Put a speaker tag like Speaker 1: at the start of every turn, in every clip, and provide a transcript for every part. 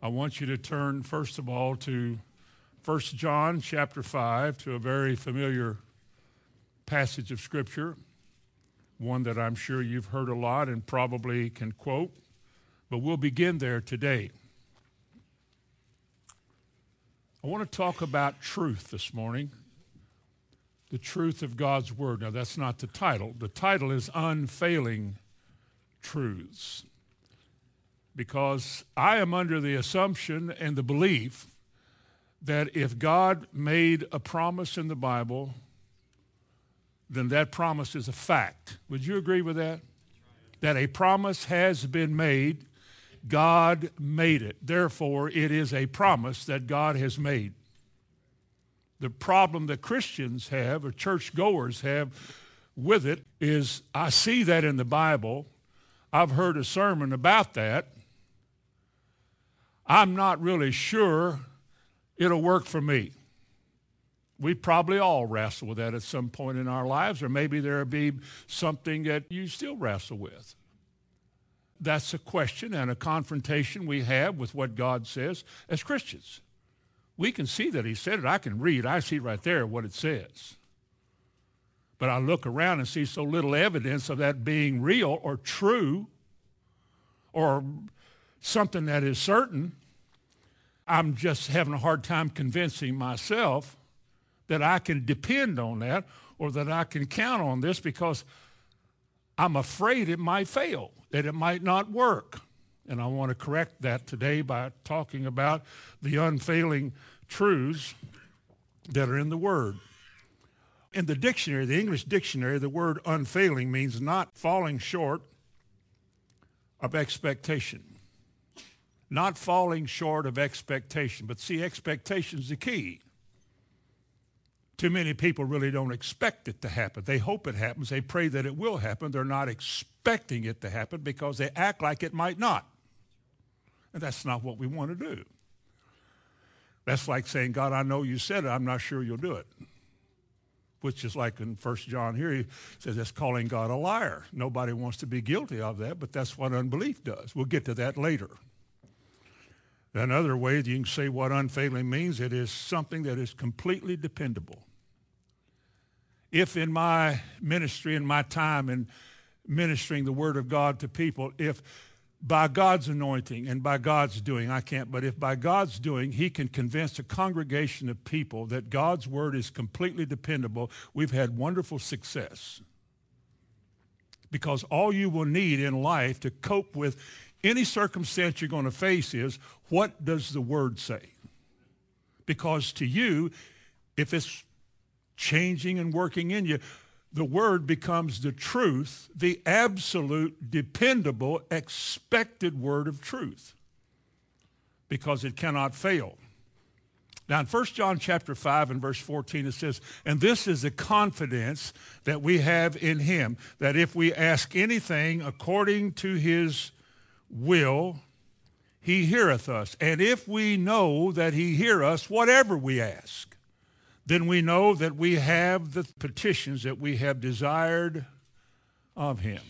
Speaker 1: I want you to turn, first of all, to 1 John chapter 5, to a very familiar passage of Scripture, one that I'm sure you've heard a lot and probably can quote, but we'll begin there today. I want to talk about truth this morning, the truth of God's Word. Now, that's not the title. The title is Unfailing Truths because I am under the assumption and the belief that if God made a promise in the Bible, then that promise is a fact. Would you agree with that? That a promise has been made, God made it. Therefore, it is a promise that God has made. The problem that Christians have, or churchgoers have with it, is I see that in the Bible. I've heard a sermon about that, I'm not really sure it'll work for me. We probably all wrestle with that at some point in our lives, or maybe there'll be something that you still wrestle with. That's a question and a confrontation we have with what God says as Christians. We can see that he said it. I can read. I see right there what it says. But I look around and see so little evidence of that being real or true or something that is certain, I'm just having a hard time convincing myself that I can depend on that or that I can count on this because I'm afraid it might fail, that it might not work. And I want to correct that today by talking about the unfailing truths that are in the Word. In the dictionary, the English dictionary, the word unfailing means not falling short of expectation not falling short of expectation. But see, expectation's the key. Too many people really don't expect it to happen. They hope it happens. They pray that it will happen. They're not expecting it to happen because they act like it might not. And that's not what we want to do. That's like saying, God, I know you said it. I'm not sure you'll do it. Which is like in 1 John here, he says that's calling God a liar. Nobody wants to be guilty of that, but that's what unbelief does. We'll get to that later. Another way you can say what unfailing means, it is something that is completely dependable. If in my ministry in my time in ministering the word of God to people, if by God's anointing and by God's doing, I can't, but if by God's doing, he can convince a congregation of people that God's word is completely dependable, we've had wonderful success. Because all you will need in life to cope with any circumstance you're going to face is what does the word say? Because to you, if it's changing and working in you, the word becomes the truth, the absolute, dependable, expected word of truth because it cannot fail. Now in 1 John chapter 5 and verse 14 it says, And this is the confidence that we have in him, that if we ask anything according to his will, he heareth us. And if we know that he hear us, whatever we ask, then we know that we have the petitions that we have desired of him.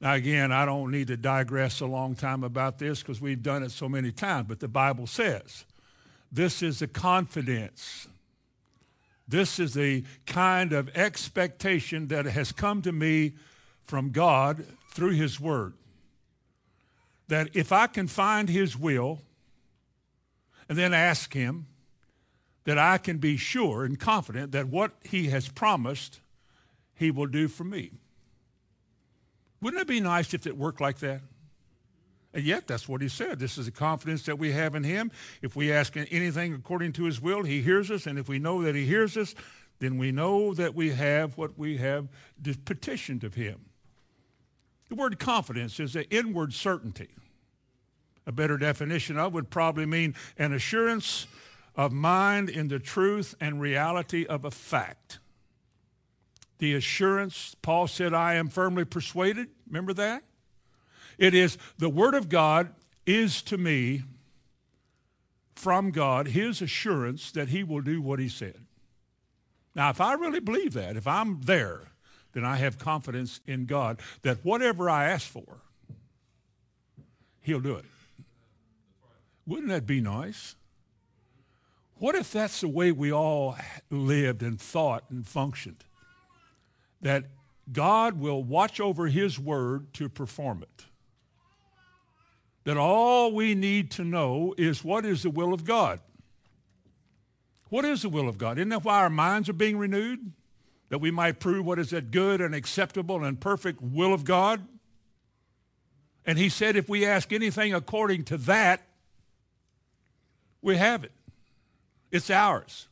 Speaker 1: Now, again, I don't need to digress a long time about this because we've done it so many times, but the Bible says this is the confidence. This is the kind of expectation that has come to me from God through his word that if I can find his will and then ask him, that I can be sure and confident that what he has promised, he will do for me. Wouldn't it be nice if it worked like that? And yet, that's what he said. This is the confidence that we have in him. If we ask anything according to his will, he hears us. And if we know that he hears us, then we know that we have what we have petitioned of him. The word confidence is an inward certainty. A better definition of would probably mean an assurance of mind in the truth and reality of a fact. The assurance, Paul said, I am firmly persuaded. Remember that? It is the Word of God is to me from God his assurance that he will do what he said. Now, if I really believe that, if I'm there, then I have confidence in God that whatever I ask for, he'll do it. Wouldn't that be nice? What if that's the way we all lived and thought and functioned? That God will watch over his word to perform it. That all we need to know is what is the will of God. What is the will of God? Isn't that why our minds are being renewed? That we might prove what is that good and acceptable and perfect will of God? And he said if we ask anything according to that, we have it. It's ours.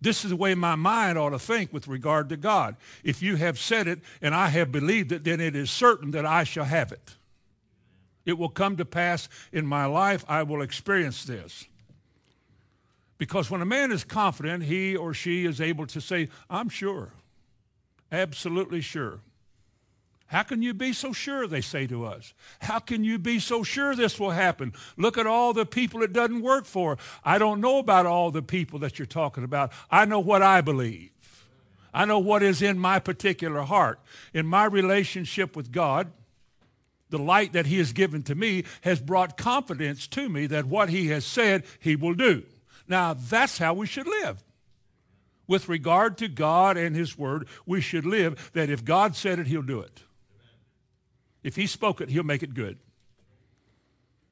Speaker 1: This is the way my mind ought to think with regard to God. If you have said it and I have believed it, then it is certain that I shall have it. It will come to pass in my life. I will experience this. Because when a man is confident, he or she is able to say, I'm sure, absolutely sure. How can you be so sure, they say to us? How can you be so sure this will happen? Look at all the people it doesn't work for. I don't know about all the people that you're talking about. I know what I believe. I know what is in my particular heart. In my relationship with God, the light that he has given to me has brought confidence to me that what he has said he will do. Now, that's how we should live. With regard to God and his word, we should live that if God said it, he'll do it. If he spoke it, he'll make it good.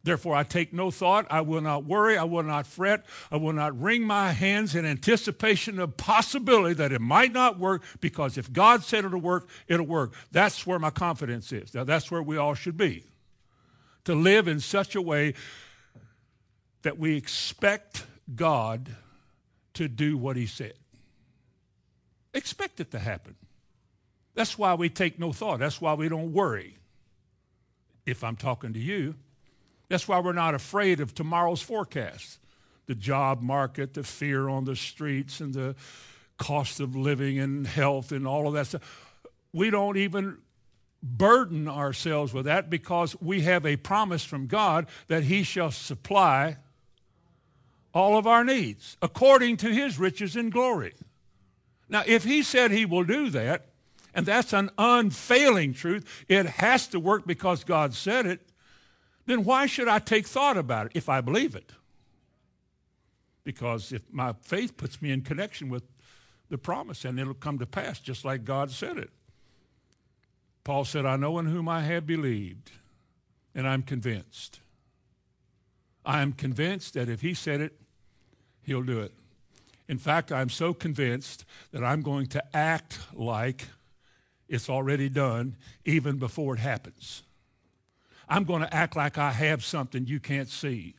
Speaker 1: Therefore, I take no thought. I will not worry. I will not fret. I will not wring my hands in anticipation of possibility that it might not work because if God said it'll work, it'll work. That's where my confidence is. Now, that's where we all should be. To live in such a way that we expect God to do what he said. Expect it to happen. That's why we take no thought. That's why we don't worry. If I'm talking to you, that's why we're not afraid of tomorrow's forecast. The job market, the fear on the streets, and the cost of living and health and all of that stuff. We don't even burden ourselves with that because we have a promise from God that he shall supply all of our needs according to his riches and glory. Now, if he said he will do that, and that's an unfailing truth, it has to work because God said it, then why should I take thought about it if I believe it? Because if my faith puts me in connection with the promise and it'll come to pass just like God said it. Paul said, I know in whom I have believed, and I'm convinced. I am convinced that if he said it, he'll do it. In fact, I'm so convinced that I'm going to act like it's already done even before it happens. I'm going to act like I have something you can't see.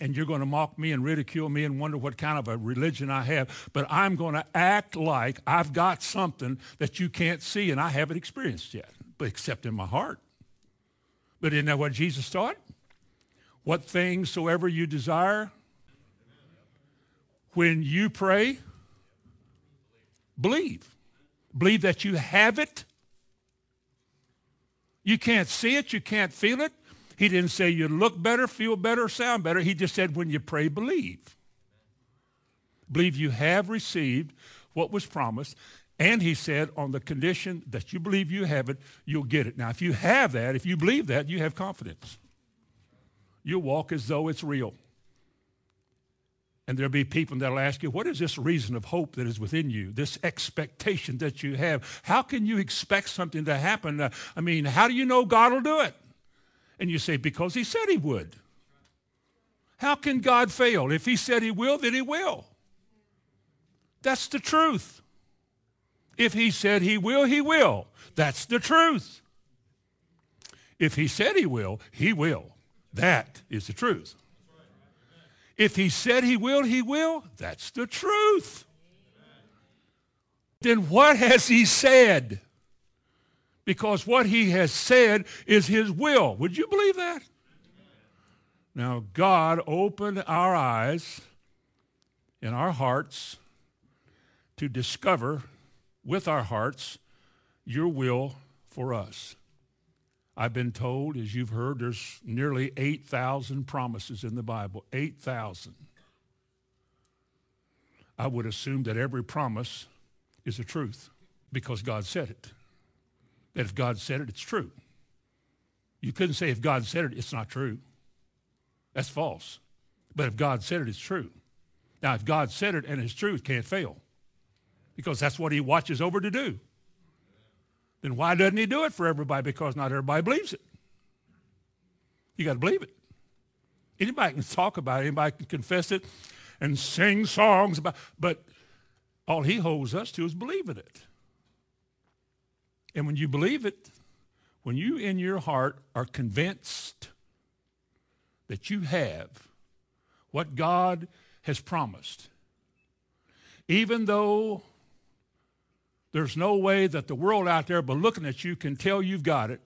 Speaker 1: And you're going to mock me and ridicule me and wonder what kind of a religion I have. But I'm going to act like I've got something that you can't see and I haven't experienced yet, but except in my heart. But isn't that what Jesus taught? What things soever you desire, when you pray, believe. Believe that you have it you can't see it. You can't feel it. He didn't say you look better, feel better, sound better. He just said when you pray, believe. Believe you have received what was promised. And he said, on the condition that you believe you have it, you'll get it. Now, if you have that, if you believe that, you have confidence. You'll walk as though it's real. And there'll be people that'll ask you, what is this reason of hope that is within you, this expectation that you have? How can you expect something to happen? Uh, I mean, how do you know God will do it? And you say, because he said he would. How can God fail? If he said he will, then he will. That's the truth. If he said he will, he will. That's the truth. If he said he will, he will. That is the truth. If he said he will, he will. That's the truth. Then what has he said? Because what he has said is his will. Would you believe that? Now, God opened our eyes and our hearts to discover with our hearts your will for us. I've been told, as you've heard, there's nearly 8,000 promises in the Bible. 8,000. I would assume that every promise is a truth because God said it. That if God said it, it's true. You couldn't say if God said it, it's not true. That's false. But if God said it, it's true. Now, if God said it and it's true, it can't fail because that's what he watches over to do. Then why doesn't he do it for everybody? Because not everybody believes it. You got to believe it. Anybody can talk about it, anybody can confess it and sing songs about but all he holds us to is believing it. And when you believe it, when you in your heart are convinced that you have what God has promised, even though there's no way that the world out there, but looking at you, can tell you've got it,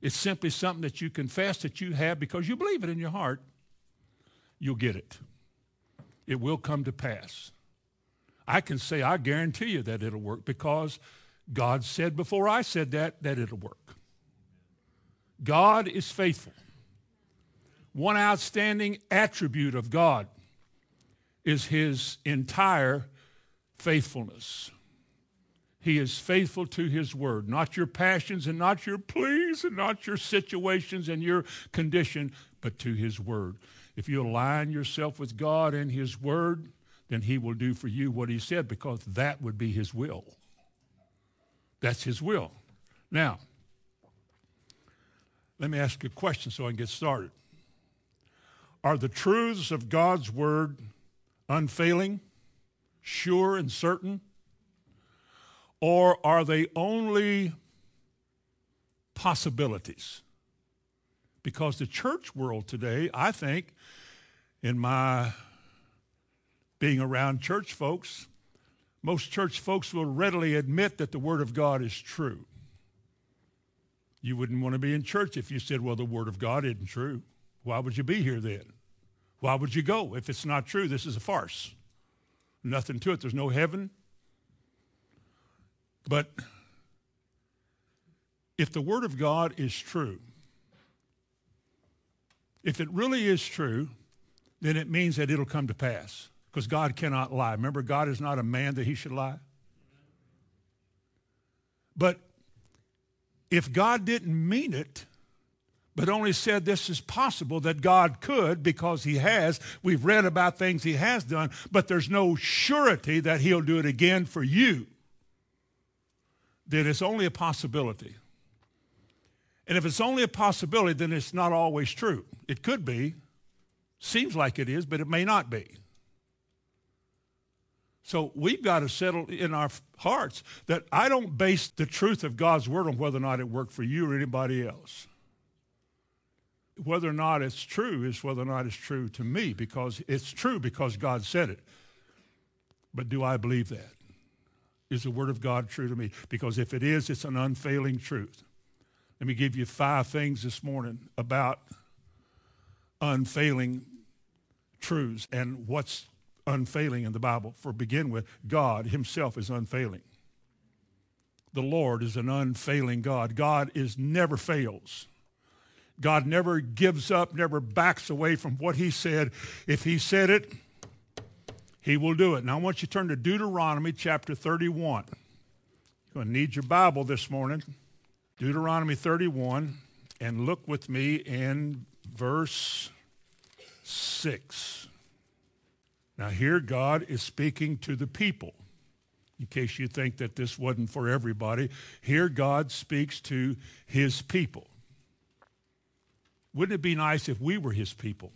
Speaker 1: it's simply something that you confess that you have because you believe it in your heart, you'll get it. It will come to pass. I can say, I guarantee you that it'll work because God said before I said that, that it'll work. God is faithful. One outstanding attribute of God is his entire faithfulness. He is faithful to his word, not your passions and not your pleas and not your situations and your condition, but to his word. If you align yourself with God and his word, then he will do for you what he said because that would be his will. That's his will. Now, let me ask you a question so I can get started. Are the truths of God's word unfailing, sure, and certain? Or are they only possibilities? Because the church world today, I think, in my being around church folks, most church folks will readily admit that the Word of God is true. You wouldn't want to be in church if you said, well, the Word of God isn't true. Why would you be here then? Why would you go if it's not true? This is a farce. Nothing to it. There's no heaven. But if the Word of God is true, if it really is true, then it means that it'll come to pass because God cannot lie. Remember, God is not a man that he should lie. But if God didn't mean it, but only said this is possible that God could because he has. We've read about things he has done, but there's no surety that he'll do it again for you. Then it's only a possibility. And if it's only a possibility, then it's not always true. It could be, seems like it is, but it may not be. So we've got to settle in our hearts that I don't base the truth of God's word on whether or not it worked for you or anybody else whether or not it's true is whether or not it's true to me because it's true because God said it. But do I believe that? Is the Word of God true to me? Because if it is, it's an unfailing truth. Let me give you five things this morning about unfailing truths and what's unfailing in the Bible. For begin with, God himself is unfailing. The Lord is an unfailing God. God is never fails. God never gives up, never backs away from what he said. If he said it, he will do it. Now I want you to turn to Deuteronomy chapter 31. You're going to need your Bible this morning. Deuteronomy 31, and look with me in verse 6. Now here God is speaking to the people. In case you think that this wasn't for everybody, here God speaks to his people. Wouldn't it be nice if we were his people?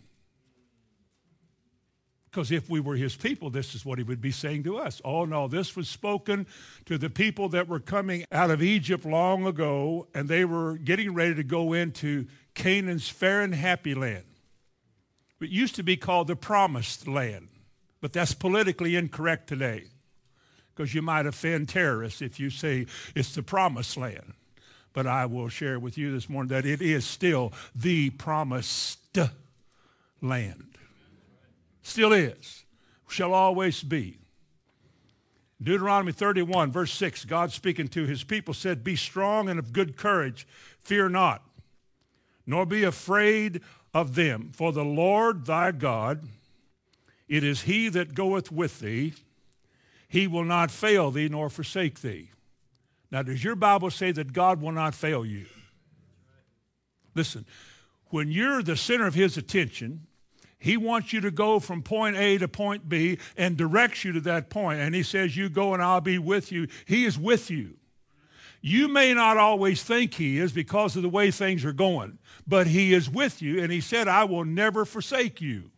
Speaker 1: Because if we were his people, this is what he would be saying to us. Oh, no, this was spoken to the people that were coming out of Egypt long ago, and they were getting ready to go into Canaan's fair and happy land. It used to be called the promised land, but that's politically incorrect today because you might offend terrorists if you say it's the promised land but I will share with you this morning that it is still the promised land. Still is. Shall always be. Deuteronomy 31, verse 6, God speaking to his people said, Be strong and of good courage, fear not, nor be afraid of them. For the Lord thy God, it is he that goeth with thee. He will not fail thee nor forsake thee. Now, does your Bible say that God will not fail you? Listen, when you're the center of his attention, He wants you to go from point A to point B and directs you to that point. And he says, You go and I'll be with you. He is with you. You may not always think he is because of the way things are going, but he is with you. And he said, I will never forsake you.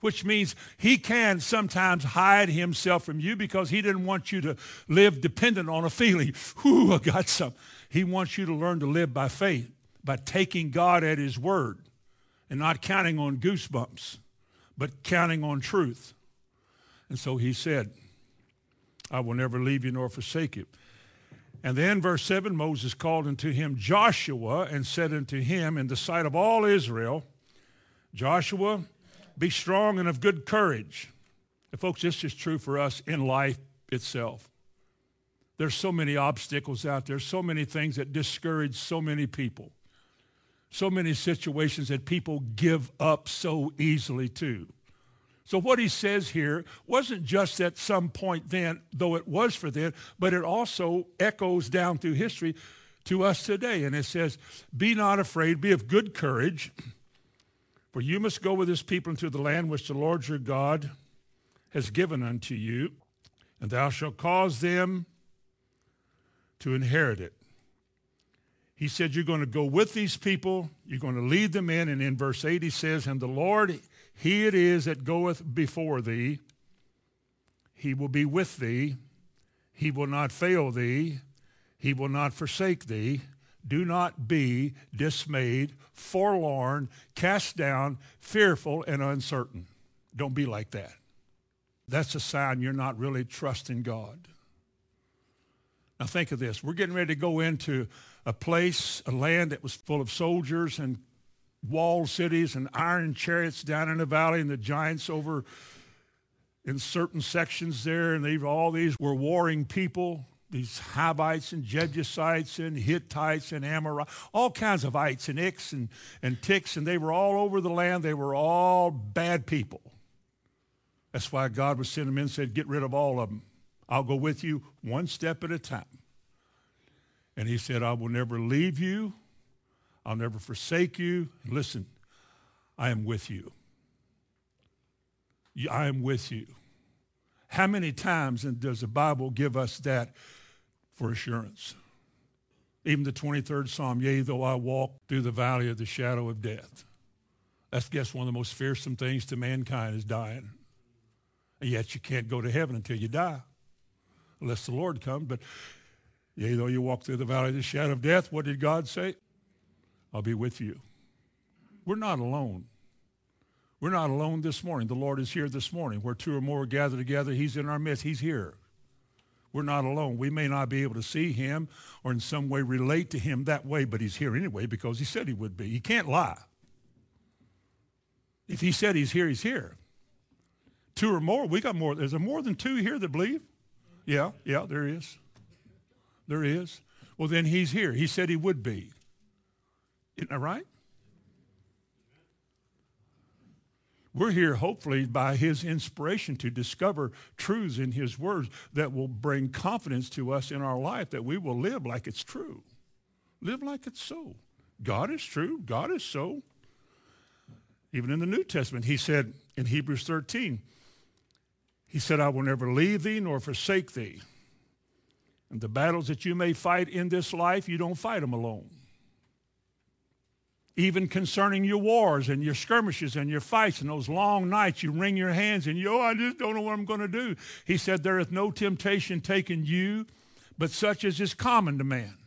Speaker 1: Which means he can sometimes hide himself from you because he didn't want you to live dependent on a feeling. Whew, I got some. He wants you to learn to live by faith, by taking God at his word and not counting on goosebumps, but counting on truth. And so he said, I will never leave you nor forsake you. And then, verse 7 Moses called unto him Joshua and said unto him in the sight of all Israel, Joshua, be strong and of good courage. And folks, this is true for us in life itself. There's so many obstacles out there, so many things that discourage so many people so many situations that people give up so easily to. So what he says here wasn't just at some point then, though it was for then, but it also echoes down through history to us today. And it says, Be not afraid, be of good courage, for you must go with this people into the land which the Lord your God has given unto you, and thou shalt cause them to inherit it. He said, You're going to go with these people, you're going to lead them in. And in verse 8, he says, And the Lord, he it is that goeth before thee. He will be with thee. He will not fail thee. He will not forsake thee. Do not be dismayed, forlorn, cast down, fearful, and uncertain. Don't be like that. That's a sign you're not really trusting God. Now think of this. We're getting ready to go into a place, a land that was full of soldiers and walled cities and iron chariots down in the valley and the giants over in certain sections there. And they, all these were warring people, these Hivites and Jebusites and Hittites and Amorites, all kinds of ites and icks and, and ticks. And they were all over the land. They were all bad people. That's why God was sending them in and said, get rid of all of them. I'll go with you one step at a time. And he said, I will never leave you. I'll never forsake you. And listen, I am with you. I am with you. How many times does the Bible give us that for assurance? Even the 23rd Psalm, yea, though I walk through the valley of the shadow of death. That's, guess, one of the most fearsome things to mankind is dying. And yet you can't go to heaven until you die, unless the Lord comes. But Yea, though you walk through the valley of the shadow of death, what did God say? I'll be with you. We're not alone. We're not alone this morning. The Lord is here this morning. Where two or more are gathered together, he's in our midst. He's here. We're not alone. We may not be able to see him or in some way relate to him that way, but he's here anyway because he said he would be. He can't lie. If he said he's here, he's here. Two or more, we got more. There's there more than two here that believe? Yeah, yeah, there is. There is. Well, then he's here. He said he would be. Isn't that right? We're here, hopefully, by his inspiration to discover truths in his words that will bring confidence to us in our life that we will live like it's true. Live like it's so. God is true. God is so. Even in the New Testament, he said in Hebrews 13, he said, I will never leave thee nor forsake thee. And the battles that you may fight in this life, you don't fight them alone. Even concerning your wars and your skirmishes and your fights and those long nights, you wring your hands and you, oh, I just don't know what I'm going to do. He said, There is no temptation taken you, but such as is common to man.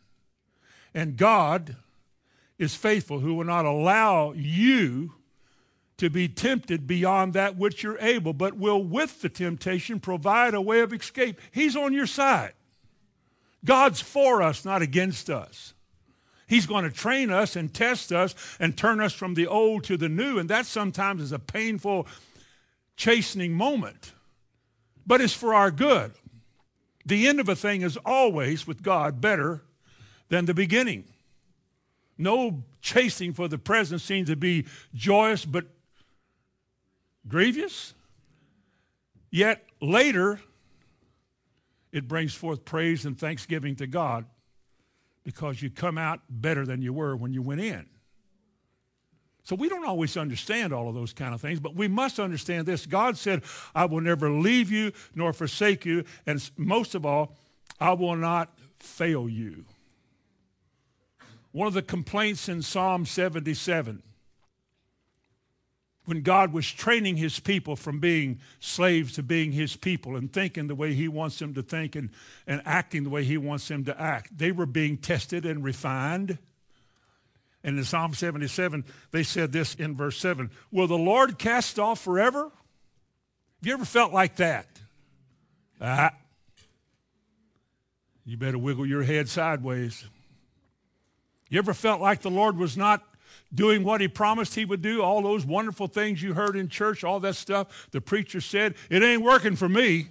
Speaker 1: And God is faithful, who will not allow you to be tempted beyond that which you're able, but will with the temptation provide a way of escape. He's on your side. God's for us, not against us. He's going to train us and test us and turn us from the old to the new. And that sometimes is a painful, chastening moment. But it's for our good. The end of a thing is always, with God, better than the beginning. No chasing for the present seems to be joyous but grievous. Yet later, it brings forth praise and thanksgiving to God because you come out better than you were when you went in. So we don't always understand all of those kind of things, but we must understand this. God said, I will never leave you nor forsake you, and most of all, I will not fail you. One of the complaints in Psalm 77 when God was training his people from being slaves to being his people and thinking the way he wants them to think and, and acting the way he wants them to act. They were being tested and refined. And in Psalm 77, they said this in verse 7 Will the Lord cast off forever? Have you ever felt like that? Ah. You better wiggle your head sideways. You ever felt like the Lord was not doing what he promised he would do, all those wonderful things you heard in church, all that stuff the preacher said, it ain't working for me.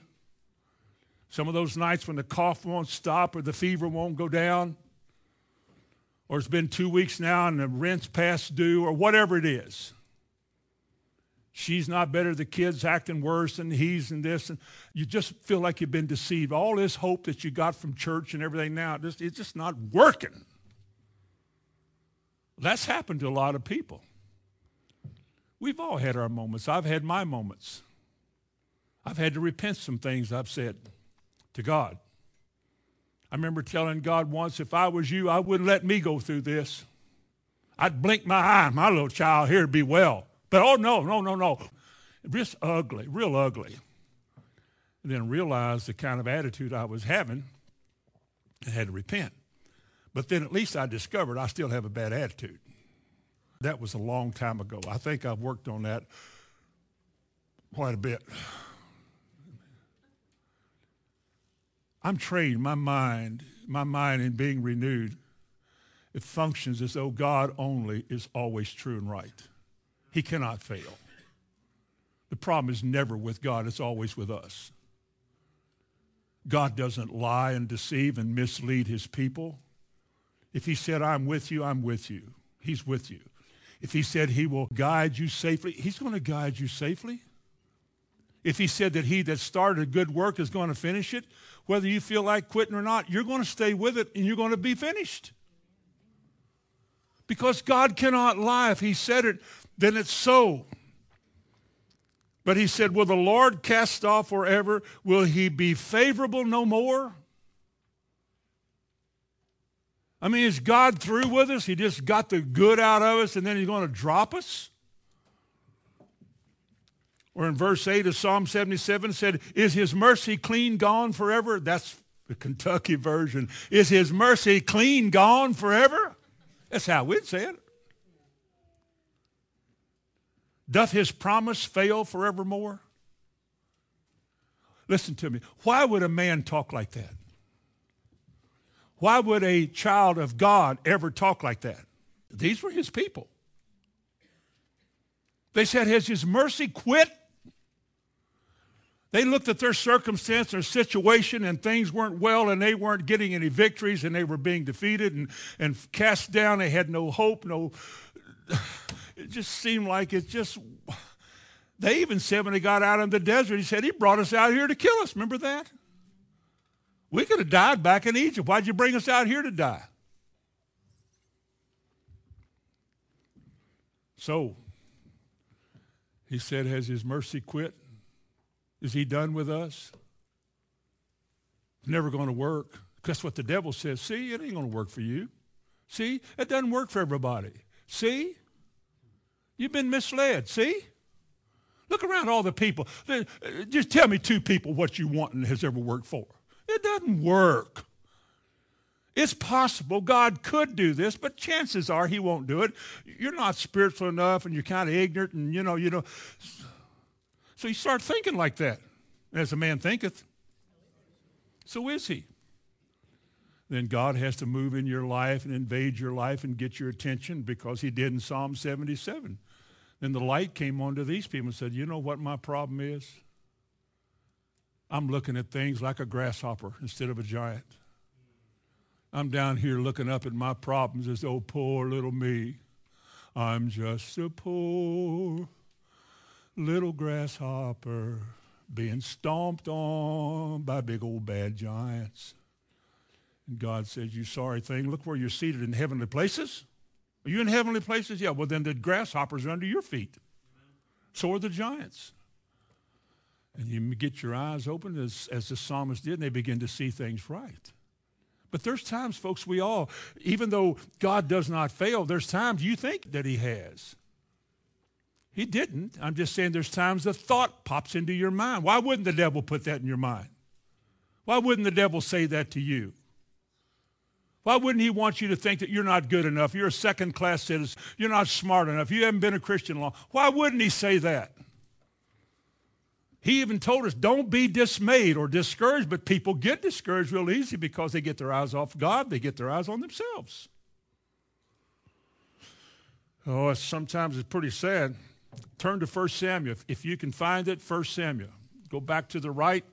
Speaker 1: Some of those nights when the cough won't stop or the fever won't go down, or it's been two weeks now and the rent's past due, or whatever it is. She's not better, the kid's acting worse, and he's and this, and you just feel like you've been deceived. All this hope that you got from church and everything now, it's just, it's just not working. That's happened to a lot of people. We've all had our moments. I've had my moments. I've had to repent some things I've said to God. I remember telling God once, if I was you, I wouldn't let me go through this. I'd blink my eye, my little child here would be well. But oh no, no, no, no. Just ugly, real ugly. And then realized the kind of attitude I was having and had to repent. But then at least I discovered I still have a bad attitude. That was a long time ago. I think I've worked on that quite a bit. I'm trained, my mind, my mind in being renewed, it functions as though God only is always true and right. He cannot fail. The problem is never with God, it's always with us. God doesn't lie and deceive and mislead his people. If he said, I'm with you, I'm with you. He's with you. If he said he will guide you safely, he's going to guide you safely. If he said that he that started a good work is going to finish it, whether you feel like quitting or not, you're going to stay with it and you're going to be finished. Because God cannot lie. If he said it, then it's so. But he said, Will the Lord cast off forever? Will he be favorable no more? I mean, is God through with us? He just got the good out of us and then he's going to drop us? Or in verse 8 of Psalm 77 said, Is his mercy clean gone forever? That's the Kentucky version. Is his mercy clean gone forever? That's how we'd say it. Doth his promise fail forevermore? Listen to me. Why would a man talk like that? Why would a child of God ever talk like that? These were his people. They said, Has his mercy quit? They looked at their circumstance, their situation, and things weren't well, and they weren't getting any victories, and they were being defeated and, and cast down. They had no hope, no. It just seemed like it just. They even said when they got out in the desert, he said, He brought us out here to kill us. Remember that? We could have died back in Egypt. Why'd you bring us out here to die? So, he said, Has his mercy quit? Is he done with us? It's never going to work. That's what the devil says. See, it ain't going to work for you. See, it doesn't work for everybody. See? You've been misled. See? Look around all the people. Just tell me two people what you want and has ever worked for. It doesn't work. It's possible God could do this, but chances are he won't do it. You're not spiritual enough and you're kind of ignorant and you know, you know. So you start thinking like that. As a man thinketh, so is he. Then God has to move in your life and invade your life and get your attention because he did in Psalm 77. Then the light came onto these people and said, You know what my problem is? I'm looking at things like a grasshopper instead of a giant. I'm down here looking up at my problems as oh, poor little me. I'm just a poor little grasshopper being stomped on by big old bad giants. And God says, you sorry thing, look where you're seated in heavenly places. Are you in heavenly places? Yeah. Well, then the grasshoppers are under your feet. So are the giants. And you get your eyes open as, as the psalmist did, and they begin to see things right. But there's times, folks, we all, even though God does not fail, there's times you think that he has. He didn't. I'm just saying there's times the thought pops into your mind. Why wouldn't the devil put that in your mind? Why wouldn't the devil say that to you? Why wouldn't he want you to think that you're not good enough? You're a second class citizen. You're not smart enough. You haven't been a Christian long. Why wouldn't he say that? He even told us, don't be dismayed or discouraged, but people get discouraged real easy because they get their eyes off God, they get their eyes on themselves. Oh, sometimes it's pretty sad. Turn to 1 Samuel. If you can find it, 1 Samuel. Go back to the right,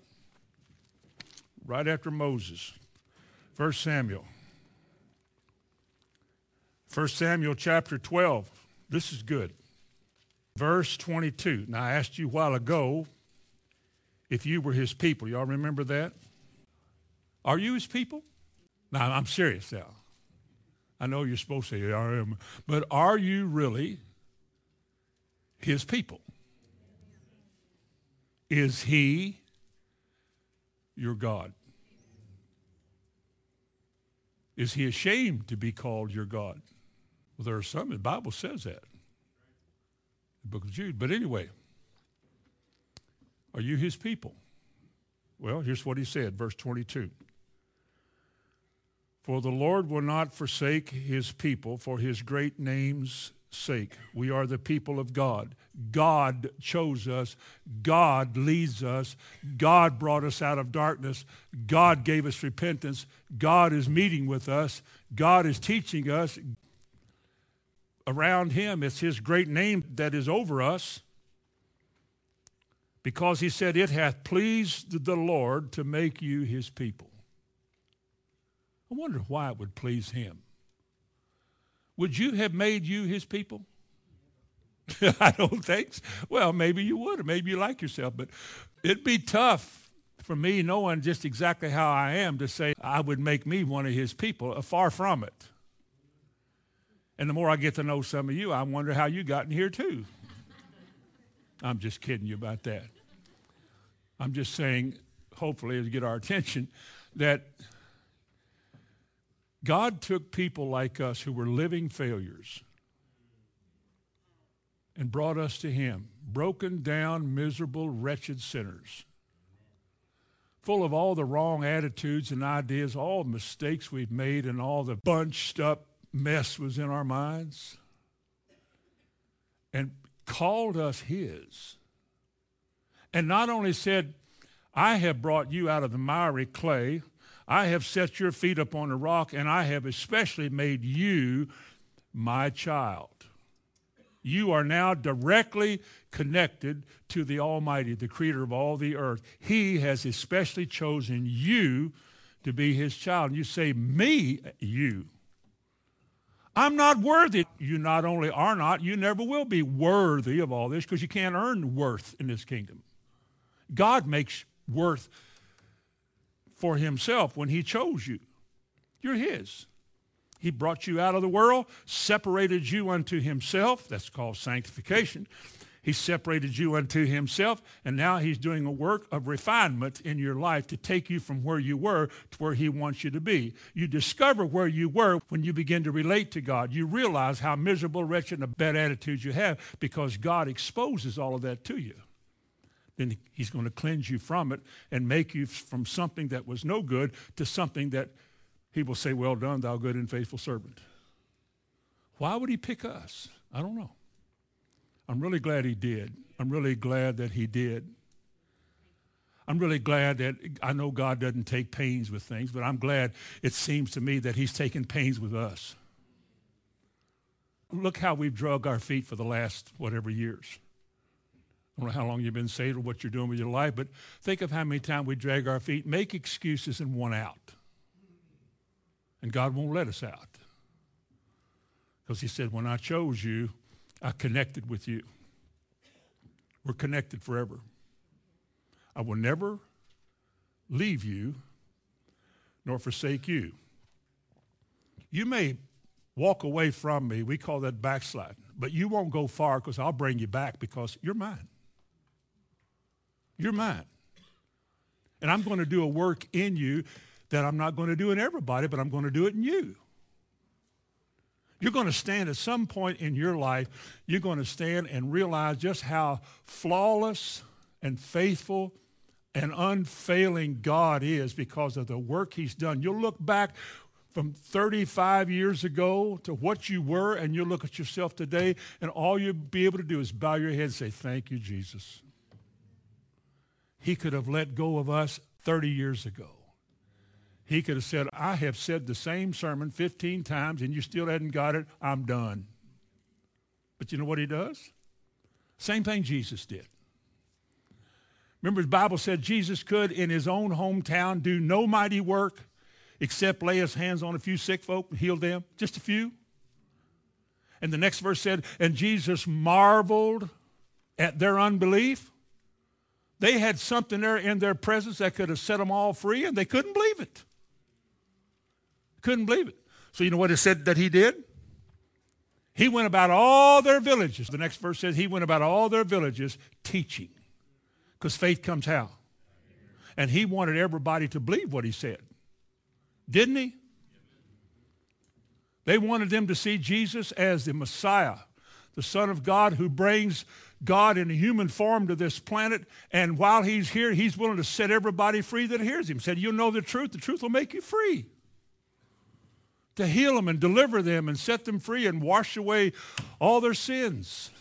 Speaker 1: right after Moses. 1 Samuel. 1 Samuel chapter 12. This is good. Verse 22. Now, I asked you a while ago if you were his people. Y'all remember that? Are you his people? Now, I'm serious now. I know you're supposed to say, I am. But are you really his people? Is he your God? Is he ashamed to be called your God? Well, there are some, the Bible says that. The book of Jude. But anyway, are you his people? Well, here's what he said, verse 22. For the Lord will not forsake his people for his great name's sake. We are the people of God. God chose us. God leads us. God brought us out of darkness. God gave us repentance. God is meeting with us. God is teaching us. Around him, it's his great name that is over us because he said, It hath pleased the Lord to make you his people. I wonder why it would please him. Would you have made you his people? I don't think so. Well, maybe you would, or maybe you like yourself, but it'd be tough for me, knowing just exactly how I am, to say I would make me one of his people. Uh, far from it. And the more I get to know some of you, I wonder how you got in here too. I'm just kidding you about that. I'm just saying, hopefully, to get our attention, that God took people like us who were living failures and brought us to Him, broken down, miserable, wretched sinners, full of all the wrong attitudes and ideas, all the mistakes we've made, and all the bunched up mess was in our minds, and called us His and not only said, I have brought you out of the miry clay, I have set your feet upon a rock, and I have especially made you my child. You are now directly connected to the Almighty, the creator of all the earth. He has especially chosen you to be his child. And you say, Me, you. I'm not worthy. You not only are not, you never will be worthy of all this because you can't earn worth in this kingdom. God makes worth for himself when he chose you. You're his. He brought you out of the world, separated you unto himself. That's called sanctification. He separated you unto himself, and now he's doing a work of refinement in your life to take you from where you were to where he wants you to be. You discover where you were when you begin to relate to God. You realize how miserable, wretched, and bad attitudes you have because God exposes all of that to you then he's going to cleanse you from it and make you from something that was no good to something that he will say, Well done, thou good and faithful servant. Why would he pick us? I don't know. I'm really glad he did. I'm really glad that he did. I'm really glad that I know God doesn't take pains with things, but I'm glad it seems to me that he's taken pains with us. Look how we've drug our feet for the last whatever years. I don't know how long you've been saved or what you're doing with your life, but think of how many times we drag our feet, make excuses, and want out. And God won't let us out. Because He said, When I chose you, I connected with you. We're connected forever. I will never leave you nor forsake you. You may walk away from me. We call that backsliding. But you won't go far because I'll bring you back because you're mine. You're mine. And I'm going to do a work in you that I'm not going to do in everybody, but I'm going to do it in you. You're going to stand at some point in your life, you're going to stand and realize just how flawless and faithful and unfailing God is because of the work he's done. You'll look back from 35 years ago to what you were, and you'll look at yourself today, and all you'll be able to do is bow your head and say, Thank you, Jesus. He could have let go of us 30 years ago. He could have said, I have said the same sermon 15 times and you still hadn't got it. I'm done. But you know what he does? Same thing Jesus did. Remember, the Bible said Jesus could, in his own hometown, do no mighty work except lay his hands on a few sick folk and heal them, just a few. And the next verse said, and Jesus marveled at their unbelief. They had something there in their presence that could have set them all free, and they couldn't believe it. Couldn't believe it. So you know what it said that he did? He went about all their villages. The next verse says he went about all their villages teaching. Because faith comes how? And he wanted everybody to believe what he said. Didn't he? They wanted them to see Jesus as the Messiah, the Son of God who brings God in a human form to this planet. And while he's here, he's willing to set everybody free that hears him. Said, You'll know the truth. The truth will make you free to heal them and deliver them and set them free and wash away all their sins.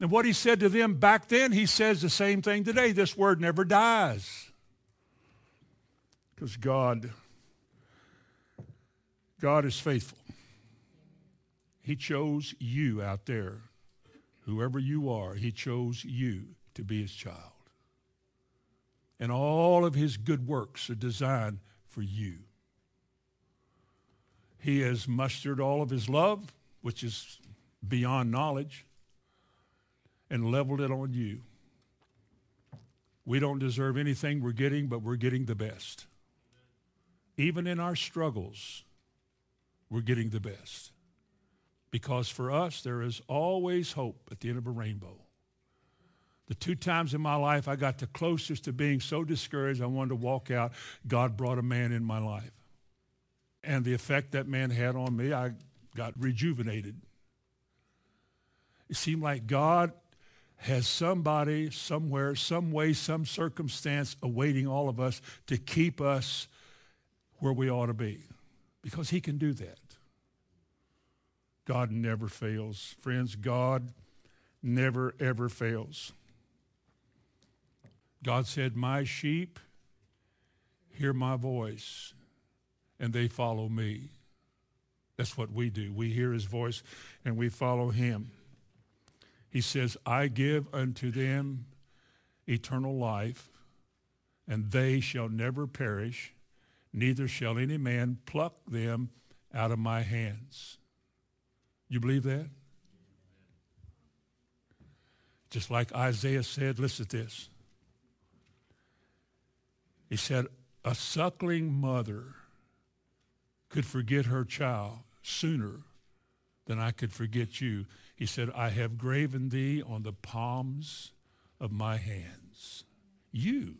Speaker 1: And what he said to them back then, he says the same thing today. This word never dies. Because God, God is faithful. He chose you out there. Whoever you are, he chose you to be his child. And all of his good works are designed for you. He has mustered all of his love, which is beyond knowledge, and leveled it on you. We don't deserve anything we're getting, but we're getting the best. Even in our struggles, we're getting the best. Because for us, there is always hope at the end of a rainbow. The two times in my life I got the closest to being so discouraged I wanted to walk out, God brought a man in my life and the effect that man had on me, I got rejuvenated. It seemed like God has somebody, somewhere, some way, some circumstance awaiting all of us to keep us where we ought to be because he can do that. God never fails. Friends, God never, ever fails. God said, My sheep hear my voice and they follow me. That's what we do. We hear his voice and we follow him. He says, I give unto them eternal life, and they shall never perish, neither shall any man pluck them out of my hands. You believe that? Just like Isaiah said, listen to this. He said, a suckling mother could forget her child sooner than I could forget you. He said, I have graven thee on the palms of my hands. You.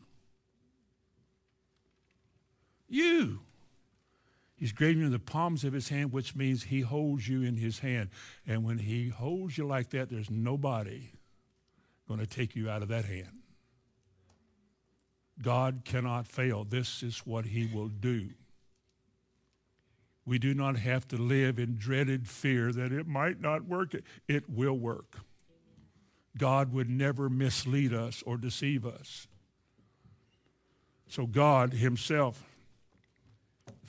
Speaker 1: You. He's graven in the palms of his hand, which means he holds you in his hand. And when he holds you like that, there's nobody going to take you out of that hand. God cannot fail. This is what he will do. We do not have to live in dreaded fear that it might not work. It will work. God would never mislead us or deceive us. So God himself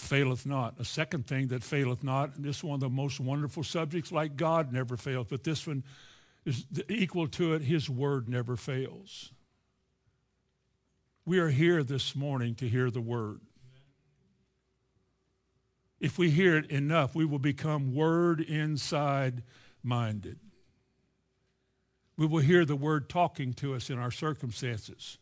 Speaker 1: faileth not. A second thing that faileth not, and this is one of the most wonderful subjects, like God never fails, but this one is equal to it, his word never fails. We are here this morning to hear the word. If we hear it enough, we will become word inside minded. We will hear the word talking to us in our circumstances.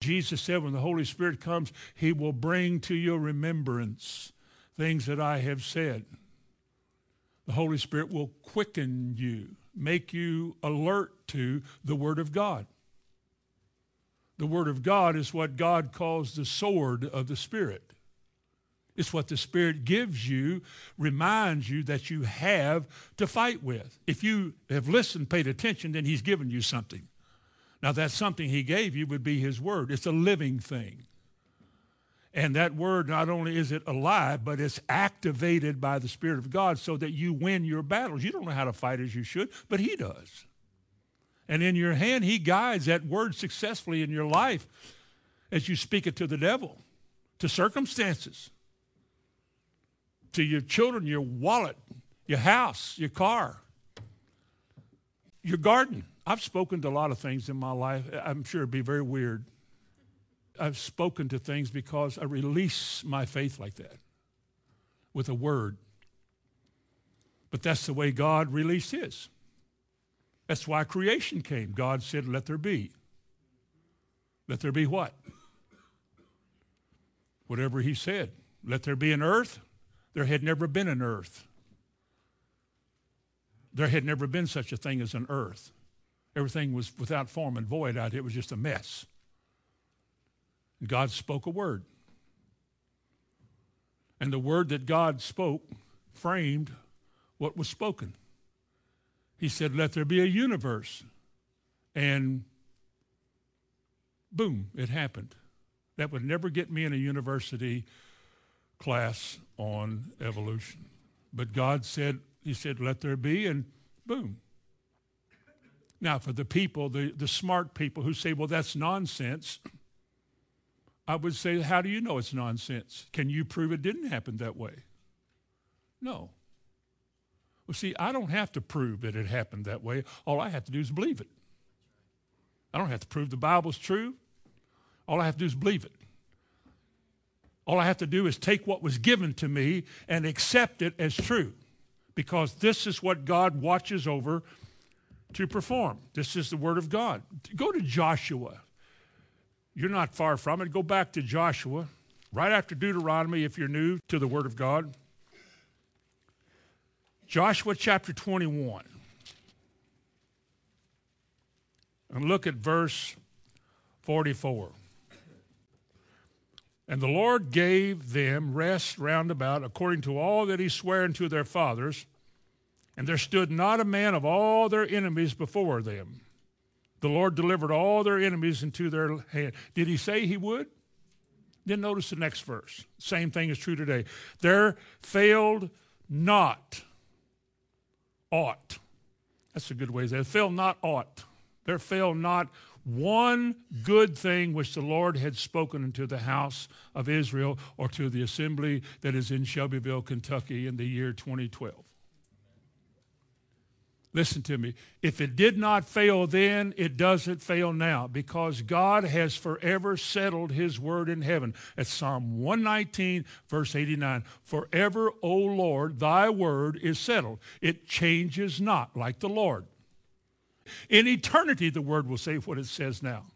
Speaker 1: Jesus said when the Holy Spirit comes, he will bring to your remembrance things that I have said. The Holy Spirit will quicken you, make you alert to the Word of God. The Word of God is what God calls the sword of the Spirit. It's what the Spirit gives you, reminds you that you have to fight with. If you have listened, paid attention, then He's given you something. Now, that something He gave you would be His Word. It's a living thing. And that word, not only is it alive, but it's activated by the Spirit of God so that you win your battles. You don't know how to fight as you should, but He does. And in your hand, He guides that word successfully in your life as you speak it to the devil, to circumstances, to your children, your wallet, your house, your car, your garden. I've spoken to a lot of things in my life. I'm sure it'd be very weird. I've spoken to things because I release my faith like that with a word. But that's the way God released his. That's why creation came. God said, let there be. Let there be what? Whatever he said. Let there be an earth. There had never been an earth. There had never been such a thing as an earth. Everything was without form and void out. here. It was just a mess. God spoke a word. And the word that God spoke framed what was spoken. He said, Let there be a universe. And boom, it happened. That would never get me in a university class on evolution. But God said, He said, Let there be, and boom. Now, for the people, the, the smart people who say, Well, that's nonsense. I would say, how do you know it's nonsense? Can you prove it didn't happen that way? No. Well, see, I don't have to prove that it happened that way. All I have to do is believe it. I don't have to prove the Bible's true. All I have to do is believe it. All I have to do is take what was given to me and accept it as true because this is what God watches over to perform. This is the Word of God. Go to Joshua you're not far from it. Go back to Joshua, right after Deuteronomy, if you're new to the Word of God. Joshua chapter 21. And look at verse 44. And the Lord gave them rest round about according to all that he sware unto their fathers, and there stood not a man of all their enemies before them. The Lord delivered all their enemies into their hand. Did he say he would? Then notice the next verse. Same thing is true today. There failed not aught. That's a good way to say it. Failed not aught. There failed not one good thing which the Lord had spoken unto the house of Israel or to the assembly that is in Shelbyville, Kentucky in the year 2012. Listen to me. If it did not fail then, it doesn't fail now because God has forever settled his word in heaven. That's Psalm 119, verse 89. Forever, O Lord, thy word is settled. It changes not like the Lord. In eternity, the word will say what it says now.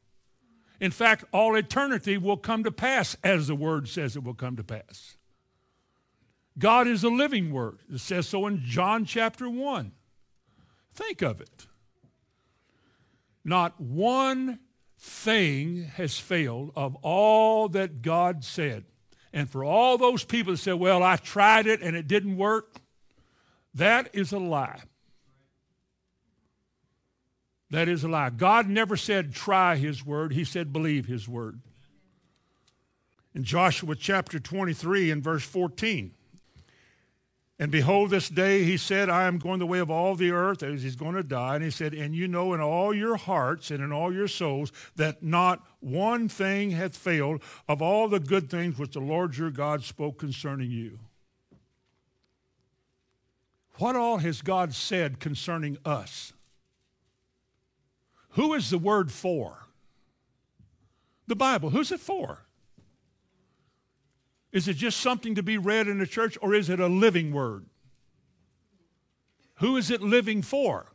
Speaker 1: In fact, all eternity will come to pass as the word says it will come to pass. God is a living word. It says so in John chapter 1. Think of it. Not one thing has failed of all that God said. And for all those people that say, well, I tried it and it didn't work, that is a lie. That is a lie. God never said try his word. He said believe his word. In Joshua chapter 23 and verse 14, and behold, this day he said, I am going the way of all the earth as he's going to die. And he said, And you know in all your hearts and in all your souls that not one thing hath failed of all the good things which the Lord your God spoke concerning you. What all has God said concerning us? Who is the word for? The Bible. Who's it for? Is it just something to be read in the church or is it a living word? Who is it living for?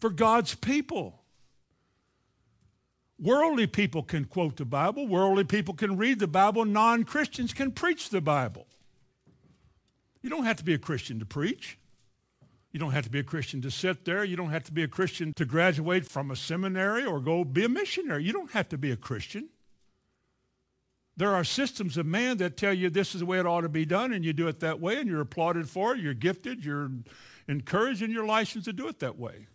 Speaker 1: For God's people. Worldly people can quote the Bible, worldly people can read the Bible, non Christians can preach the Bible. You don't have to be a Christian to preach. You don't have to be a Christian to sit there. You don't have to be a Christian to graduate from a seminary or go be a missionary. You don't have to be a Christian. There are systems of man that tell you this is the way it ought to be done, and you do it that way, and you're applauded for it, you're gifted, you're encouraged, and you're licensed to do it that way.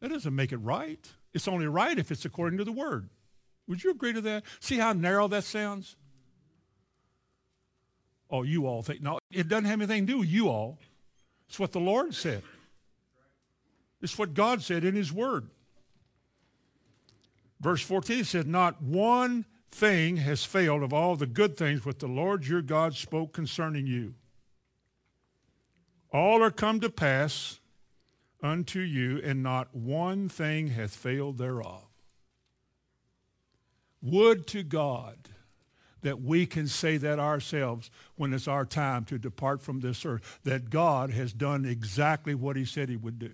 Speaker 1: That doesn't make it right. It's only right if it's according to the word. Would you agree to that? See how narrow that sounds? Oh, you all think. No, it doesn't have anything to do with you all. It's what the Lord said. It's what God said in his word. Verse 14 says, Not one thing has failed of all the good things which the Lord your God spoke concerning you. All are come to pass unto you, and not one thing hath failed thereof. Would to God that we can say that ourselves when it's our time to depart from this earth, that God has done exactly what he said he would do.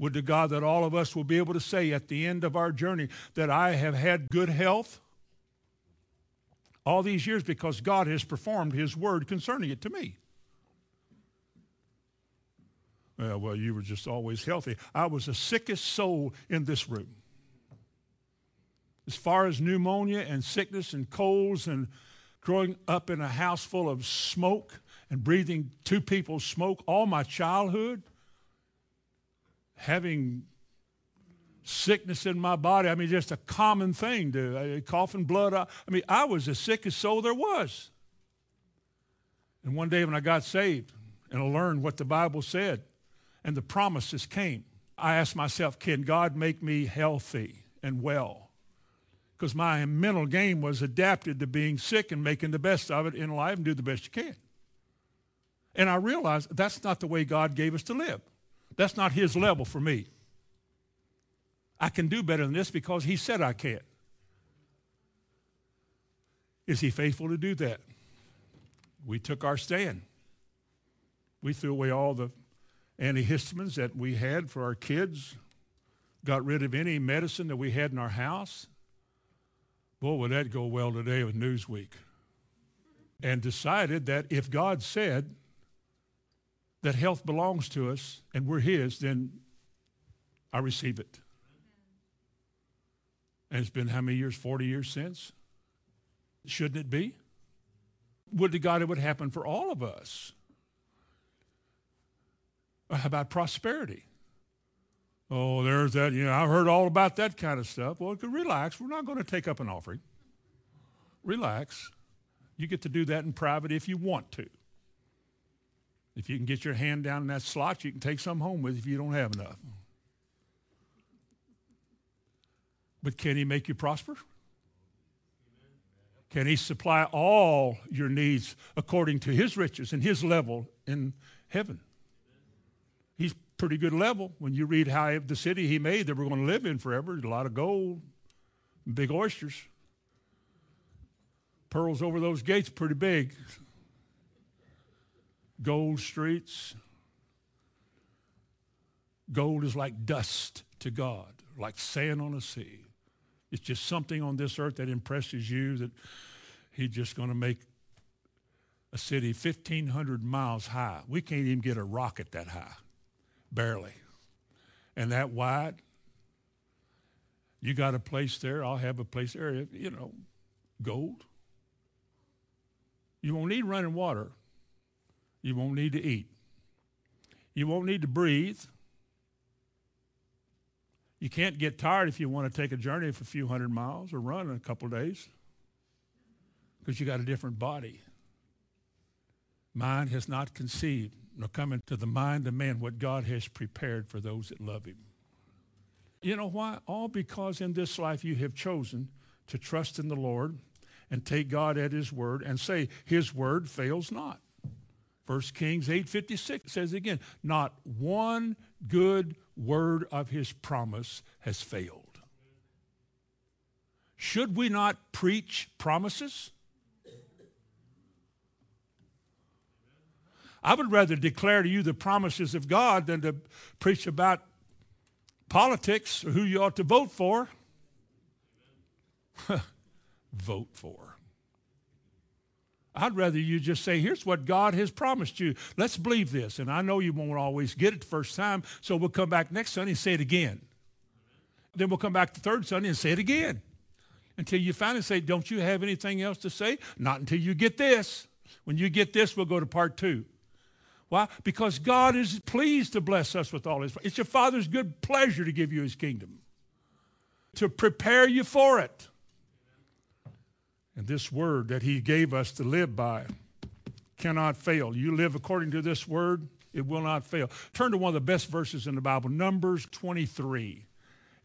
Speaker 1: Would to God that all of us will be able to say at the end of our journey that I have had good health all these years because God has performed his word concerning it to me. Well, well, you were just always healthy. I was the sickest soul in this room as far as pneumonia and sickness and colds and growing up in a house full of smoke and breathing two people's smoke all my childhood, having sickness in my body. I mean, just a common thing to uh, coughing blood. I mean, I was the sickest soul there was. And one day when I got saved and I learned what the Bible said and the promises came, I asked myself, can God make me healthy and well? because my mental game was adapted to being sick and making the best of it in life and do the best you can. And I realized that's not the way God gave us to live. That's not his level for me. I can do better than this because he said I can't. Is he faithful to do that? We took our stand. We threw away all the antihistamines that we had for our kids, got rid of any medicine that we had in our house, Boy, would that go well today with Newsweek. And decided that if God said that health belongs to us and we're His, then I receive it. And it's been how many years? 40 years since? Shouldn't it be? Would to God it would happen for all of us. How about prosperity? Oh, there's that. You know, I've heard all about that kind of stuff. Well, relax. We're not going to take up an offering. Relax. You get to do that in private if you want to. If you can get your hand down in that slot, you can take some home with you if you don't have enough. But can he make you prosper? Can he supply all your needs according to his riches and his level in heaven? He's pretty good level when you read how the city he made that we're going to live in forever. A lot of gold, big oysters. Pearls over those gates, pretty big. Gold streets. Gold is like dust to God, like sand on a sea. It's just something on this earth that impresses you that he's just going to make a city 1,500 miles high. We can't even get a rocket that high barely. And that wide, you got a place there, I'll have a place there, you know, gold. You won't need running water. You won't need to eat. You won't need to breathe. You can't get tired if you want to take a journey of a few hundred miles or run in a couple days because you got a different body. Mind has not conceived nor come into the mind of man what God has prepared for those that love him. You know why? All because in this life you have chosen to trust in the Lord and take God at his word and say his word fails not. 1 Kings 8:56 says again, not one good word of his promise has failed. Should we not preach promises? I would rather declare to you the promises of God than to preach about politics or who you ought to vote for. vote for. I'd rather you just say, here's what God has promised you. Let's believe this. And I know you won't always get it the first time, so we'll come back next Sunday and say it again. Then we'll come back the third Sunday and say it again. Until you finally say, don't you have anything else to say? Not until you get this. When you get this, we'll go to part two. Why? Because God is pleased to bless us with all his. It's your Father's good pleasure to give you his kingdom, to prepare you for it. And this word that he gave us to live by cannot fail. You live according to this word, it will not fail. Turn to one of the best verses in the Bible, Numbers 23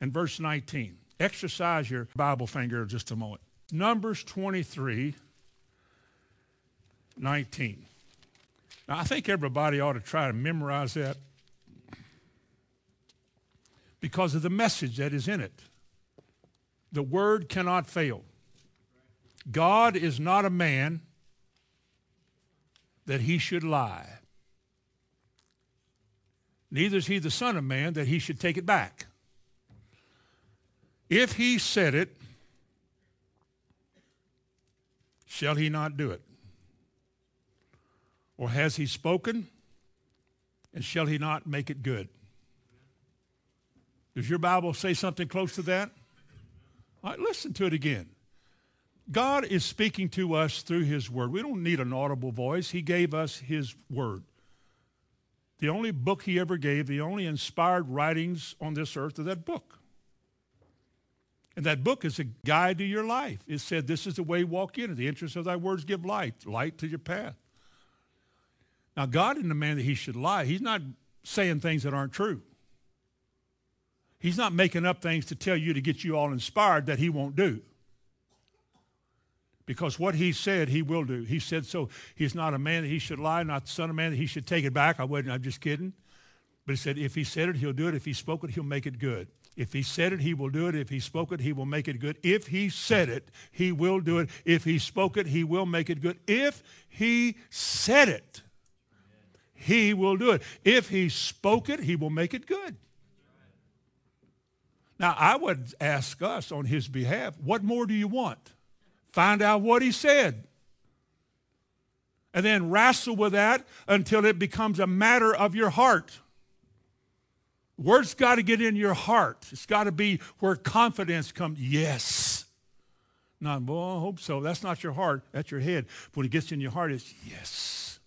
Speaker 1: and verse 19. Exercise your Bible finger just a moment. Numbers 23, 19. Now, I think everybody ought to try to memorize that because of the message that is in it. The word cannot fail. God is not a man that he should lie. Neither is he the Son of Man that he should take it back. If he said it, shall he not do it? Or has he spoken, and shall he not make it good? Does your Bible say something close to that? All right, listen to it again. God is speaking to us through his word. We don't need an audible voice. He gave us his word. The only book he ever gave, the only inspired writings on this earth are that book. And that book is a guide to your life. It said, This is the way walk in. The interest of thy words give light, light to your path. Now, God isn't a man that he should lie. He's not saying things that aren't true. He's not making up things to tell you to get you all inspired that he won't do. Because what he said, he will do. He said so. He's not a man that he should lie, not the son of man that he should take it back. I wasn't, I'm just kidding. But he said, if he said it, he'll do it. If he spoke it, he'll make it good. If he said it, he will do it. If he spoke it, he will make it good. If he said it, he will do it. If he spoke it, he will make it good. If he said it, he will do it. If he spoke it, he will make it good. Now, I would ask us on his behalf, what more do you want? Find out what he said. And then wrestle with that until it becomes a matter of your heart. Word's got to get in your heart. It's got to be where confidence comes. Yes. Not, well, I hope so. That's not your heart. That's your head. But When it gets in your heart, it's yes.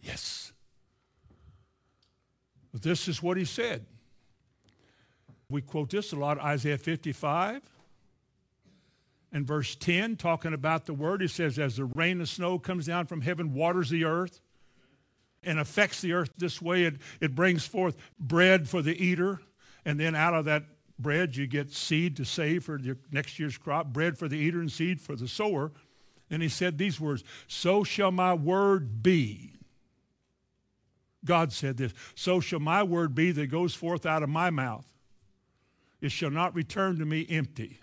Speaker 1: Yes. But this is what he said. We quote this a lot, Isaiah 55 and verse 10, talking about the word, it says, As the rain and snow comes down from heaven, waters the earth, and affects the earth this way, it, it brings forth bread for the eater. And then out of that bread, you get seed to save for your next year's crop, bread for the eater and seed for the sower. And he said these words So shall my word be. God said this So shall my word be that goes forth out of my mouth. It shall not return to me empty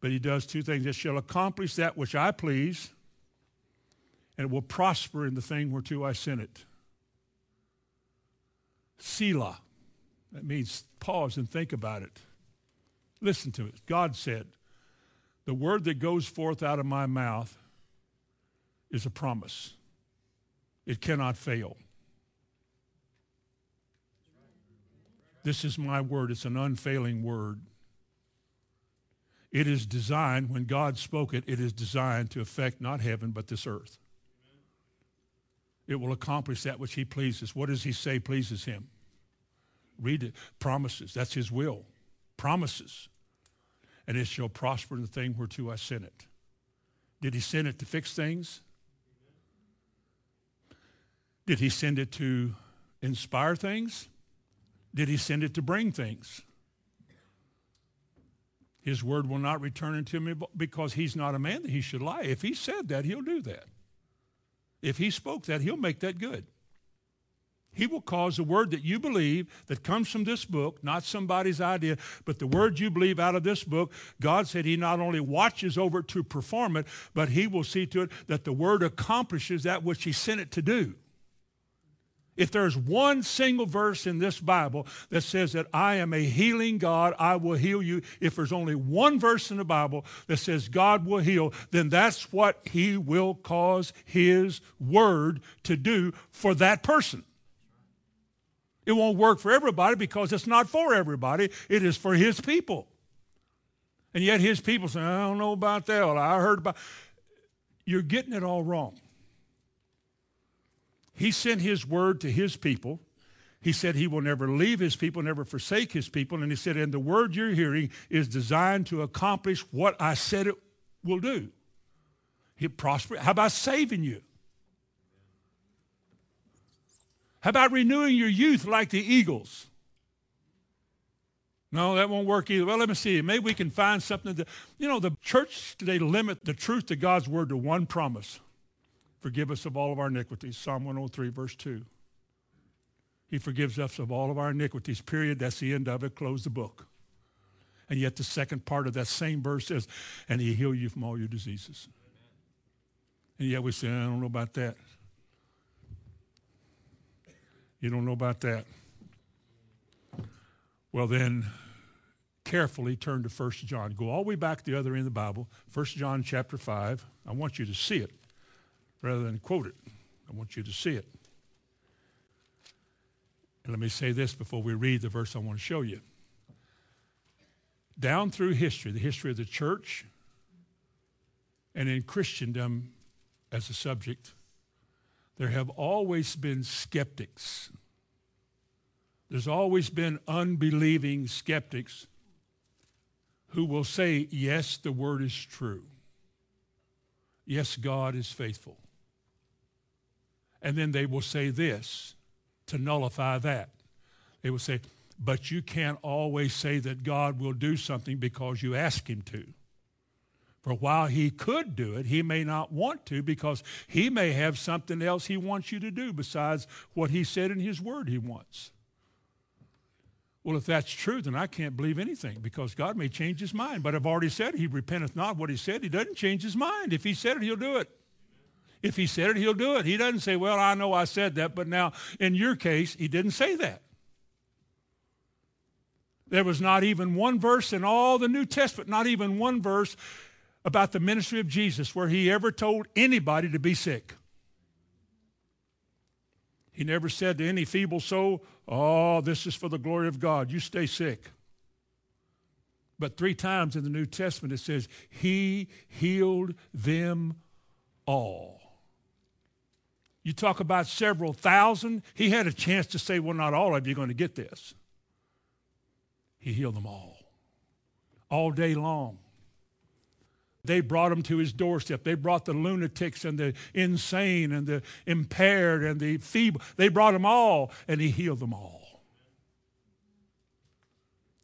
Speaker 1: but he does two things. It shall accomplish that which I please, and it will prosper in the thing whereto I sent it. Selah. That means pause and think about it. Listen to it. God said, The word that goes forth out of my mouth is a promise, it cannot fail. This is my word, it's an unfailing word. It is designed, when God spoke it, it is designed to affect not heaven, but this earth. It will accomplish that which he pleases. What does he say pleases him? Read it. Promises. That's his will. Promises. And it shall prosper in the thing whereto I sent it. Did he send it to fix things? Did he send it to inspire things? Did he send it to bring things? His word will not return unto me because he's not a man that he should lie. If he said that, he'll do that. If he spoke that, he'll make that good. He will cause the word that you believe that comes from this book, not somebody's idea, but the word you believe out of this book, God said he not only watches over to perform it, but he will see to it that the word accomplishes that which he sent it to do. If there's one single verse in this Bible that says that I am a healing God, I will heal you. If there's only one verse in the Bible that says God will heal, then that's what he will cause his word to do for that person. It won't work for everybody because it's not for everybody. It is for his people. And yet his people say, I don't know about that. Well, I heard about. You're getting it all wrong. He sent his word to his people. He said he will never leave his people, never forsake his people. And he said, and the word you're hearing is designed to accomplish what I said it will do. He prosper. How about saving you? How about renewing your youth like the eagles? No, that won't work either. Well, let me see. Maybe we can find something that, you know, the church today limit the truth to God's word to one promise. Forgive us of all of our iniquities. Psalm 103, verse 2. He forgives us of all of our iniquities, period. That's the end of it. Close the book. And yet the second part of that same verse says, and he heal you from all your diseases. And yet we say, I don't know about that. You don't know about that. Well, then carefully turn to 1 John. Go all the way back to the other end of the Bible, 1 John chapter 5. I want you to see it rather than quote it. I want you to see it. And let me say this before we read the verse I want to show you. Down through history, the history of the church, and in Christendom as a subject, there have always been skeptics. There's always been unbelieving skeptics who will say, yes, the word is true. Yes, God is faithful. And then they will say this to nullify that. They will say, but you can't always say that God will do something because you ask him to. For while he could do it, he may not want to because he may have something else he wants you to do besides what he said in his word he wants. Well, if that's true, then I can't believe anything because God may change his mind. But I've already said he repenteth not what he said. He doesn't change his mind. If he said it, he'll do it. If he said it, he'll do it. He doesn't say, well, I know I said that, but now in your case, he didn't say that. There was not even one verse in all the New Testament, not even one verse about the ministry of Jesus where he ever told anybody to be sick. He never said to any feeble soul, Oh, this is for the glory of God. You stay sick. But three times in the New Testament it says, He healed them all. You talk about several thousand. He had a chance to say, well, not all of you are going to get this. He healed them all, all day long. They brought him to his doorstep. They brought the lunatics and the insane and the impaired and the feeble. They brought them all, and he healed them all.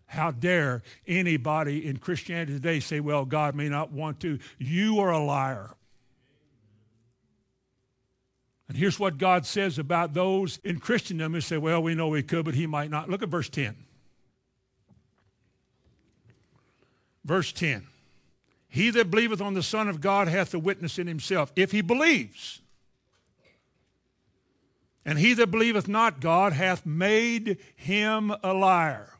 Speaker 1: How dare anybody in Christianity today say, well, God may not want to? You are a liar. And here's what God says about those in Christendom who say, well, we know he could, but he might not. Look at verse 10. Verse 10. He that believeth on the Son of God hath a witness in himself, if he believes. And he that believeth not God hath made him a liar.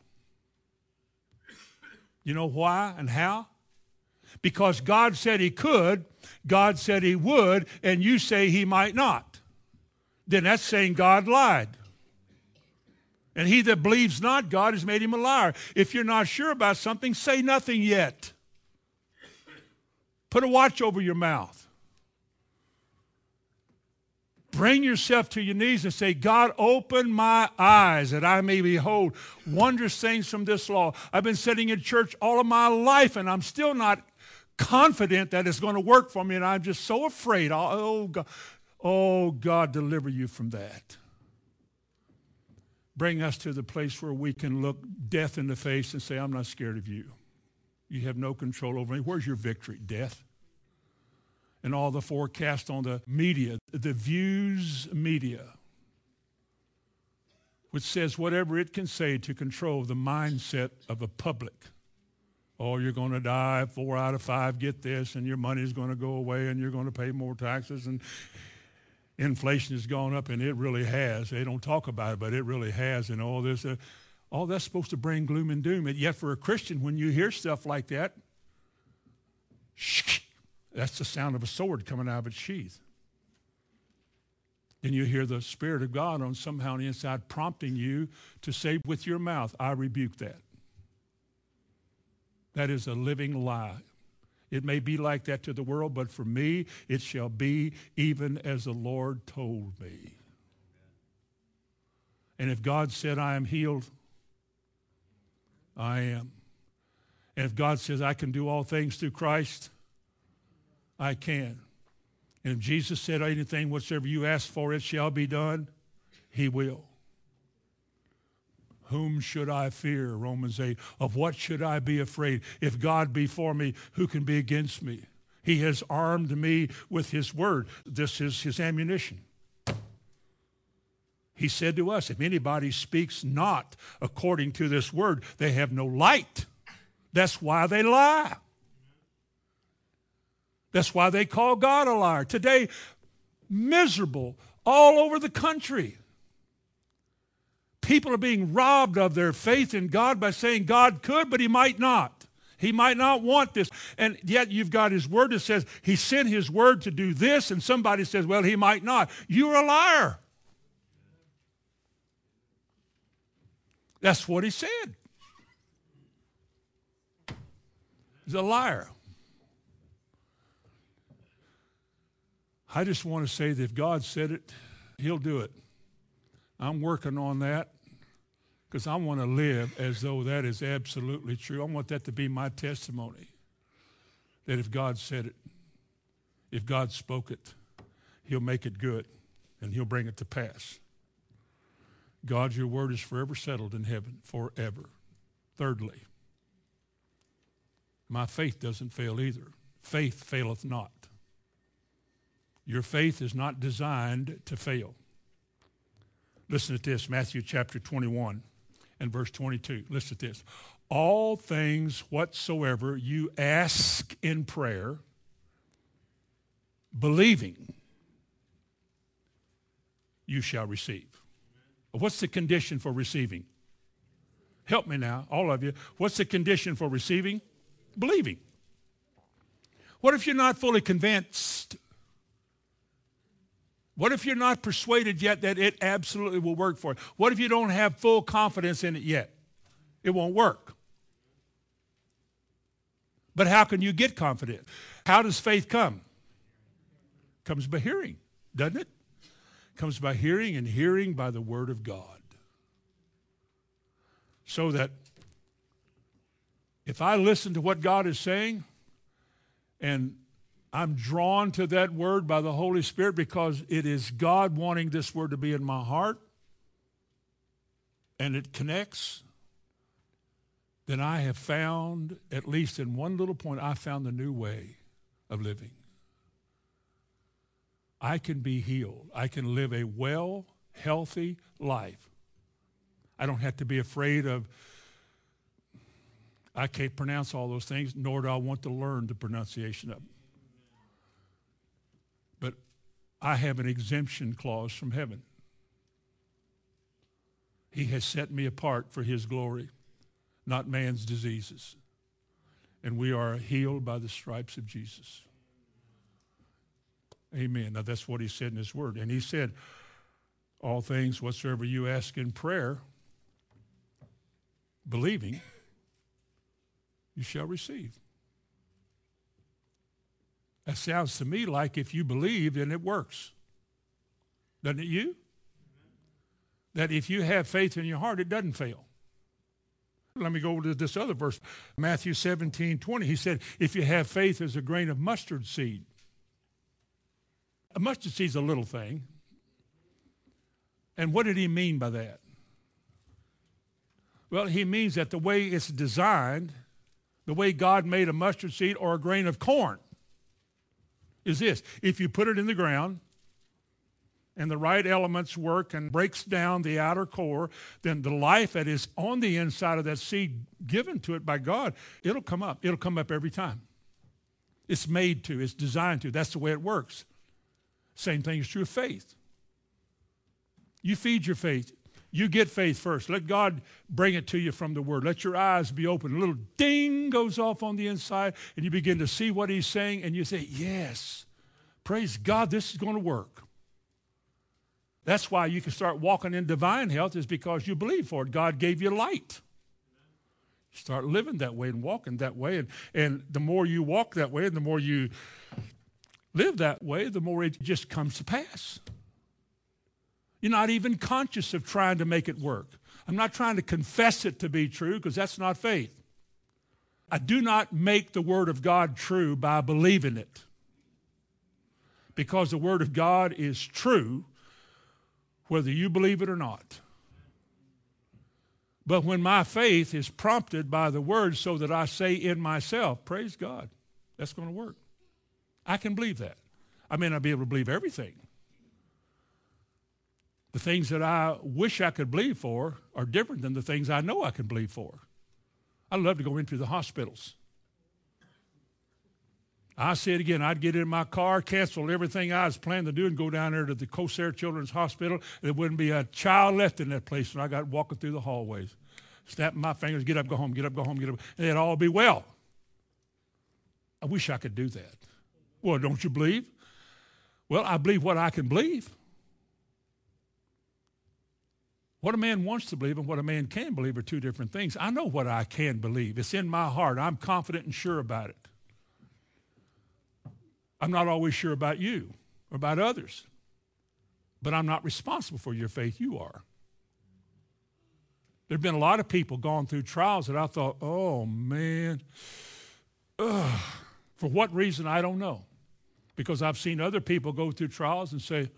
Speaker 1: You know why and how? Because God said he could, God said he would, and you say he might not then that's saying God lied. And he that believes not God has made him a liar. If you're not sure about something, say nothing yet. Put a watch over your mouth. Bring yourself to your knees and say, God, open my eyes that I may behold wondrous things from this law. I've been sitting in church all of my life and I'm still not confident that it's going to work for me and I'm just so afraid. Oh, oh God. Oh, God, deliver you from that. Bring us to the place where we can look death in the face and say, I'm not scared of you. You have no control over me. Where's your victory? Death. And all the forecast on the media, the views media, which says whatever it can say to control the mindset of a public. Oh, you're going to die, four out of five get this, and your money's going to go away, and you're going to pay more taxes. And inflation has gone up, and it really has. They don't talk about it, but it really has. And all this, uh, all that's supposed to bring gloom and doom. And yet, for a Christian, when you hear stuff like that, that's the sound of a sword coming out of its sheath. Then you hear the Spirit of God on somehow on the inside prompting you to say with your mouth, I rebuke that. That is a living lie. It may be like that to the world, but for me, it shall be even as the Lord told me. And if God said, I am healed, I am. And if God says, I can do all things through Christ, I can. And if Jesus said anything, whatsoever you ask for, it shall be done, he will. Whom should I fear? Romans 8. Of what should I be afraid? If God be for me, who can be against me? He has armed me with his word. This is his ammunition. He said to us, if anybody speaks not according to this word, they have no light. That's why they lie. That's why they call God a liar. Today, miserable all over the country. People are being robbed of their faith in God by saying God could, but he might not. He might not want this. And yet you've got his word that says he sent his word to do this, and somebody says, well, he might not. You're a liar. That's what he said. He's a liar. I just want to say that if God said it, he'll do it. I'm working on that because I want to live as though that is absolutely true. I want that to be my testimony that if God said it, if God spoke it, he'll make it good and he'll bring it to pass. God, your word is forever settled in heaven, forever. Thirdly, my faith doesn't fail either. Faith faileth not. Your faith is not designed to fail. Listen to this, Matthew chapter 21 and verse 22. Listen to this. All things whatsoever you ask in prayer, believing, you shall receive. What's the condition for receiving? Help me now, all of you. What's the condition for receiving? Believing. What if you're not fully convinced what if you're not persuaded yet that it absolutely will work for you? What if you don't have full confidence in it yet? It won't work. But how can you get confident? How does faith come? Comes by hearing, doesn't it? Comes by hearing and hearing by the word of God. So that if I listen to what God is saying and I'm drawn to that word by the Holy Spirit because it is God wanting this word to be in my heart and it connects, then I have found, at least in one little point, I found the new way of living. I can be healed. I can live a well, healthy life. I don't have to be afraid of, I can't pronounce all those things, nor do I want to learn the pronunciation of them. I have an exemption clause from heaven. He has set me apart for his glory, not man's diseases. And we are healed by the stripes of Jesus. Amen. Now that's what he said in his word. And he said, all things whatsoever you ask in prayer, believing, you shall receive. That sounds to me like if you believe, then it works. Doesn't it you? That if you have faith in your heart, it doesn't fail. Let me go to this other verse, Matthew 17, 20. He said, if you have faith as a grain of mustard seed. A mustard seed's a little thing. And what did he mean by that? Well, he means that the way it's designed, the way God made a mustard seed or a grain of corn, is this. If you put it in the ground and the right elements work and breaks down the outer core, then the life that is on the inside of that seed given to it by God, it'll come up. It'll come up every time. It's made to. It's designed to. That's the way it works. Same thing is true of faith. You feed your faith. You get faith first. Let God bring it to you from the Word. Let your eyes be open. A little ding goes off on the inside, and you begin to see what He's saying, and you say, Yes, praise God, this is going to work. That's why you can start walking in divine health, is because you believe for it. God gave you light. Start living that way and walking that way. And, and the more you walk that way and the more you live that way, the more it just comes to pass. You're not even conscious of trying to make it work. I'm not trying to confess it to be true because that's not faith. I do not make the Word of God true by believing it. Because the Word of God is true whether you believe it or not. But when my faith is prompted by the Word so that I say in myself, praise God, that's going to work. I can believe that. I may not be able to believe everything, the things that I wish I could believe for are different than the things I know I can believe for. I love to go into the hospitals. I say it again, I'd get in my car, cancel everything I was planning to do, and go down there to the Kosair Children's Hospital. There wouldn't be a child left in that place, and I got walking through the hallways, snapping my fingers, get up, go home, get up, go home, get up, and it'd all be well. I wish I could do that. Well, don't you believe? Well, I believe what I can believe. What a man wants to believe and what a man can believe are two different things. I know what I can believe. It's in my heart. I'm confident and sure about it. I'm not always sure about you or about others, but I'm not responsible for your faith. You are. There have been a lot of people gone through trials that I thought, oh man, ugh. for what reason, I don't know. Because I've seen other people go through trials and say,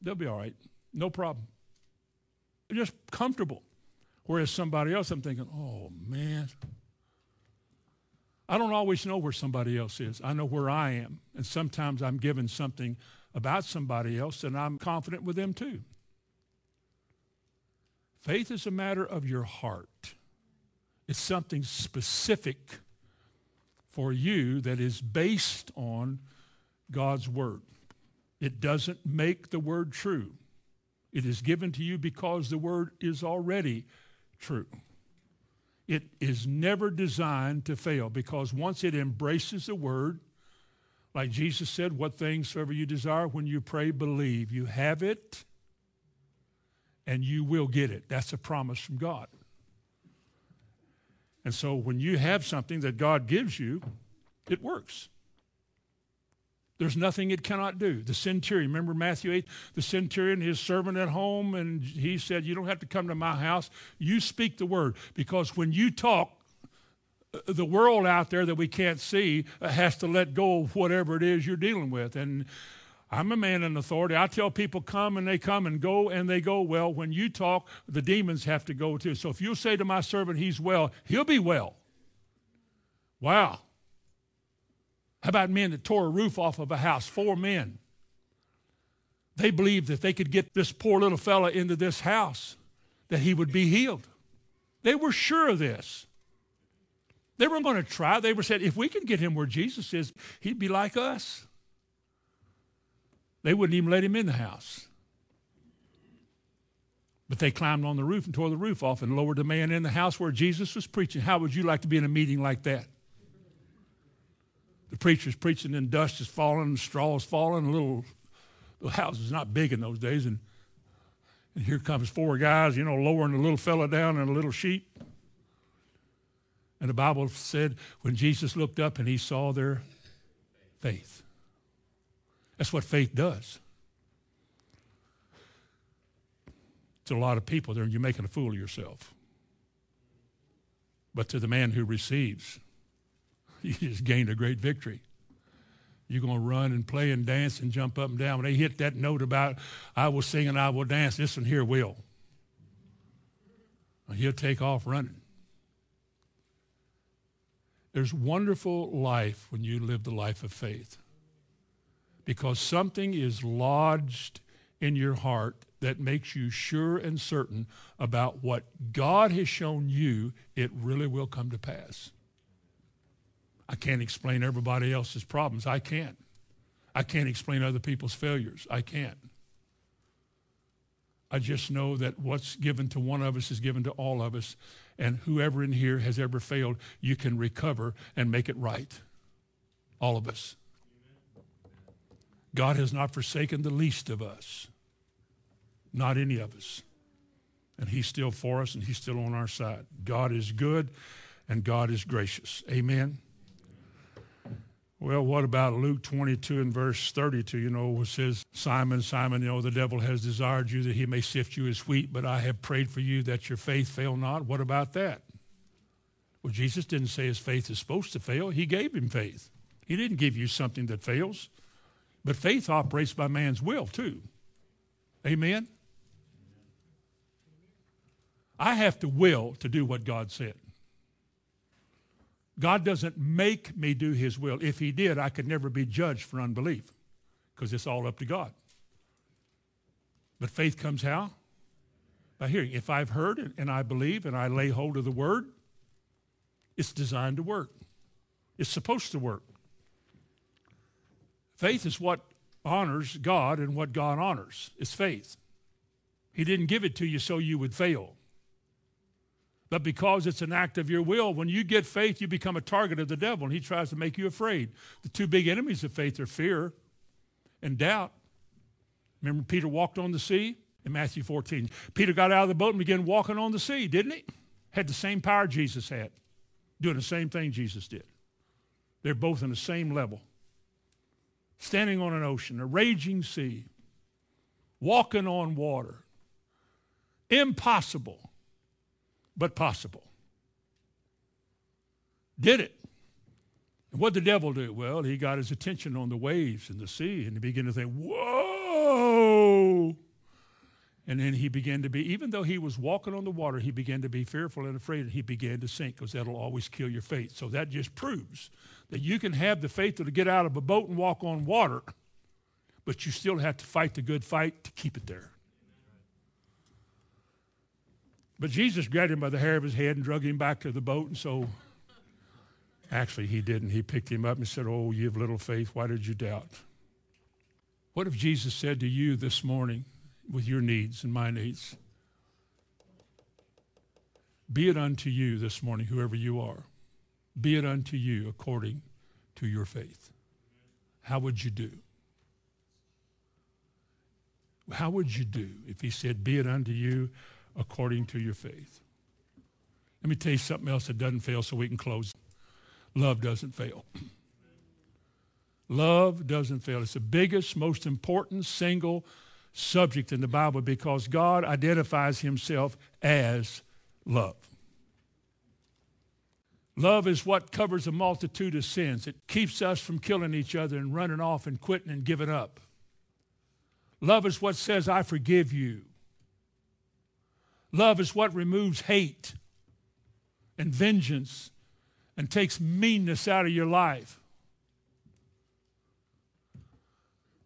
Speaker 1: they'll be all right, no problem. Just comfortable. Whereas somebody else, I'm thinking, oh man. I don't always know where somebody else is. I know where I am. And sometimes I'm given something about somebody else and I'm confident with them too. Faith is a matter of your heart. It's something specific for you that is based on God's word. It doesn't make the word true. It is given to you because the word is already true. It is never designed to fail because once it embraces the word, like Jesus said, what things soever you desire when you pray, believe. You have it and you will get it. That's a promise from God. And so when you have something that God gives you, it works. There's nothing it cannot do. The centurion, remember Matthew 8? The centurion, his servant at home, and he said, You don't have to come to my house. You speak the word. Because when you talk, uh, the world out there that we can't see uh, has to let go of whatever it is you're dealing with. And I'm a man in authority. I tell people come and they come and go and they go. Well, when you talk, the demons have to go too. So if you say to my servant, he's well, he'll be well. Wow. How about men that tore a roof off of a house? Four men. They believed that they could get this poor little fella into this house, that he would be healed. They were sure of this. They were going to try. They were said, if we can get him where Jesus is, he'd be like us. They wouldn't even let him in the house. But they climbed on the roof and tore the roof off and lowered the man in the house where Jesus was preaching. How would you like to be in a meeting like that? The preacher's preaching and dust is falling and straw is falling. A little, the house is not big in those days. And, and here comes four guys, you know, lowering the little fella down in a little sheet. And the Bible said when Jesus looked up and he saw their faith. That's what faith does. To a lot of people, there you're making a fool of yourself. But to the man who receives, you just gained a great victory. You're going to run and play and dance and jump up and down. When they hit that note about, I will sing and I will dance, this one here will. And he'll take off running. There's wonderful life when you live the life of faith because something is lodged in your heart that makes you sure and certain about what God has shown you, it really will come to pass. Can't explain everybody else's problems. I can't. I can't explain other people's failures. I can't. I just know that what's given to one of us is given to all of us. And whoever in here has ever failed, you can recover and make it right. All of us. God has not forsaken the least of us. Not any of us. And he's still for us and he's still on our side. God is good and God is gracious. Amen. Well, what about Luke 22 and verse 32? You know, it says, Simon, Simon, you know, the devil has desired you that he may sift you as wheat, but I have prayed for you that your faith fail not. What about that? Well, Jesus didn't say his faith is supposed to fail. He gave him faith. He didn't give you something that fails. But faith operates by man's will, too. Amen? I have to will to do what God said. God doesn't make me do his will. If he did, I could never be judged for unbelief because it's all up to God. But faith comes how? By hearing. If I've heard and I believe and I lay hold of the word, it's designed to work. It's supposed to work. Faith is what honors God and what God honors. It's faith. He didn't give it to you so you would fail but because it's an act of your will. When you get faith, you become a target of the devil, and he tries to make you afraid. The two big enemies of faith are fear and doubt. Remember, Peter walked on the sea in Matthew 14. Peter got out of the boat and began walking on the sea, didn't he? Had the same power Jesus had, doing the same thing Jesus did. They're both in the same level. Standing on an ocean, a raging sea, walking on water. Impossible but possible. Did it. And what the devil do? Well, he got his attention on the waves and the sea, and he began to think, whoa. And then he began to be, even though he was walking on the water, he began to be fearful and afraid, and he began to sink because that'll always kill your faith. So that just proves that you can have the faith to get out of a boat and walk on water, but you still have to fight the good fight to keep it there. But Jesus grabbed him by the hair of his head and drug him back to the boat. And so, actually, he didn't. He picked him up and said, Oh, you have little faith. Why did you doubt? What if Jesus said to you this morning, with your needs and my needs, Be it unto you this morning, whoever you are, be it unto you according to your faith. How would you do? How would you do if he said, Be it unto you according to your faith. Let me tell you something else that doesn't fail so we can close. Love doesn't fail. Love doesn't fail. It's the biggest, most important single subject in the Bible because God identifies himself as love. Love is what covers a multitude of sins. It keeps us from killing each other and running off and quitting and giving up. Love is what says, I forgive you. Love is what removes hate and vengeance and takes meanness out of your life.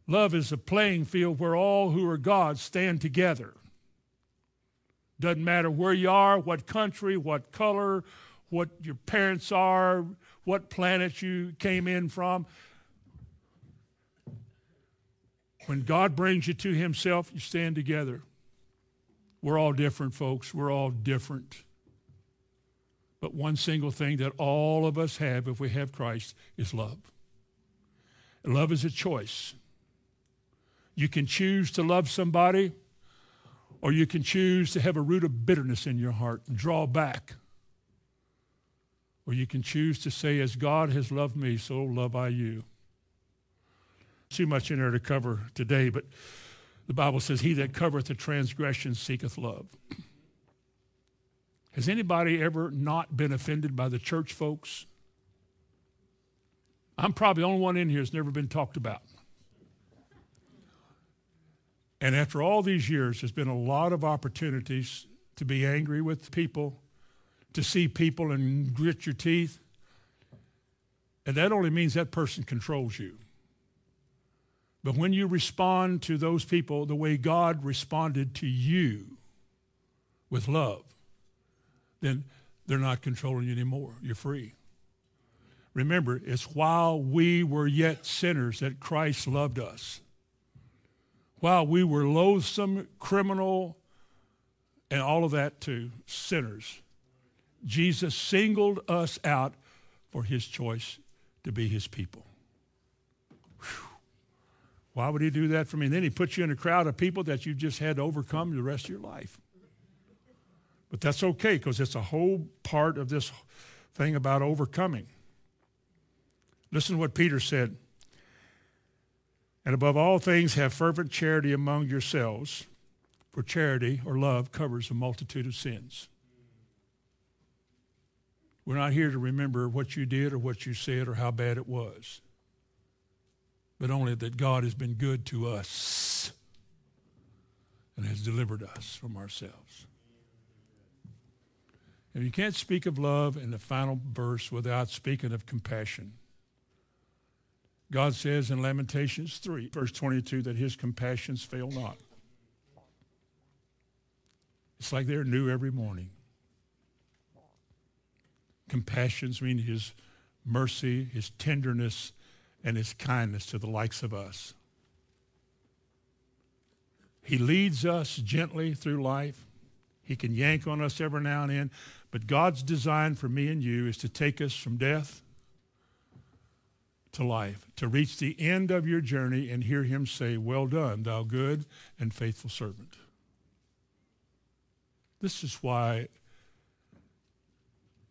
Speaker 1: Love is a playing field where all who are God stand together. Doesn't matter where you are, what country, what color, what your parents are, what planet you came in from. When God brings you to Himself, you stand together. We're all different, folks. We're all different. But one single thing that all of us have if we have Christ is love. Love is a choice. You can choose to love somebody, or you can choose to have a root of bitterness in your heart and draw back. Or you can choose to say, as God has loved me, so love I you. Too much in there to cover today, but the Bible says, He that covereth the transgression seeketh love. Has anybody ever not been offended by the church folks? I'm probably the only one in here that's never been talked about. And after all these years, there's been a lot of opportunities to be angry with people, to see people and grit your teeth. And that only means that person controls you. But when you respond to those people the way God responded to you with love, then they're not controlling you anymore. You're free. Remember, it's while we were yet sinners that Christ loved us. While we were loathsome, criminal, and all of that too, sinners, Jesus singled us out for his choice to be his people. Why would he do that for me? And then he puts you in a crowd of people that you just had to overcome the rest of your life. But that's okay because it's a whole part of this thing about overcoming. Listen to what Peter said. And above all things, have fervent charity among yourselves, for charity or love covers a multitude of sins. We're not here to remember what you did or what you said or how bad it was, but only that God has been good to us and has delivered us from ourselves. And you can't speak of love in the final verse without speaking of compassion. God says in Lamentations 3, verse 22, that his compassions fail not. It's like they're new every morning. Compassions mean his mercy, his tenderness, and his kindness to the likes of us. He leads us gently through life. He can yank on us every now and then. But God's design for me and you is to take us from death to life, to reach the end of your journey and hear him say, Well done, thou good and faithful servant. This is why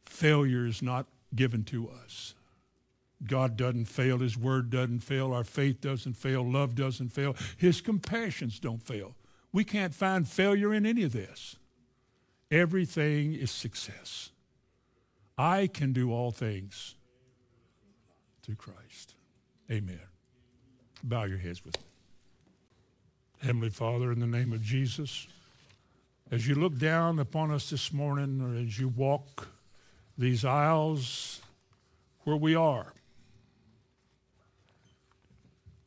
Speaker 1: failure is not given to us. God doesn't fail. His word doesn't fail. Our faith doesn't fail. Love doesn't fail. His compassions don't fail. We can't find failure in any of this. Everything is success. I can do all things through Christ. Amen. Bow your heads with me. Heavenly Father, in the name of Jesus, as you look down upon us this morning or as you walk these aisles where we are,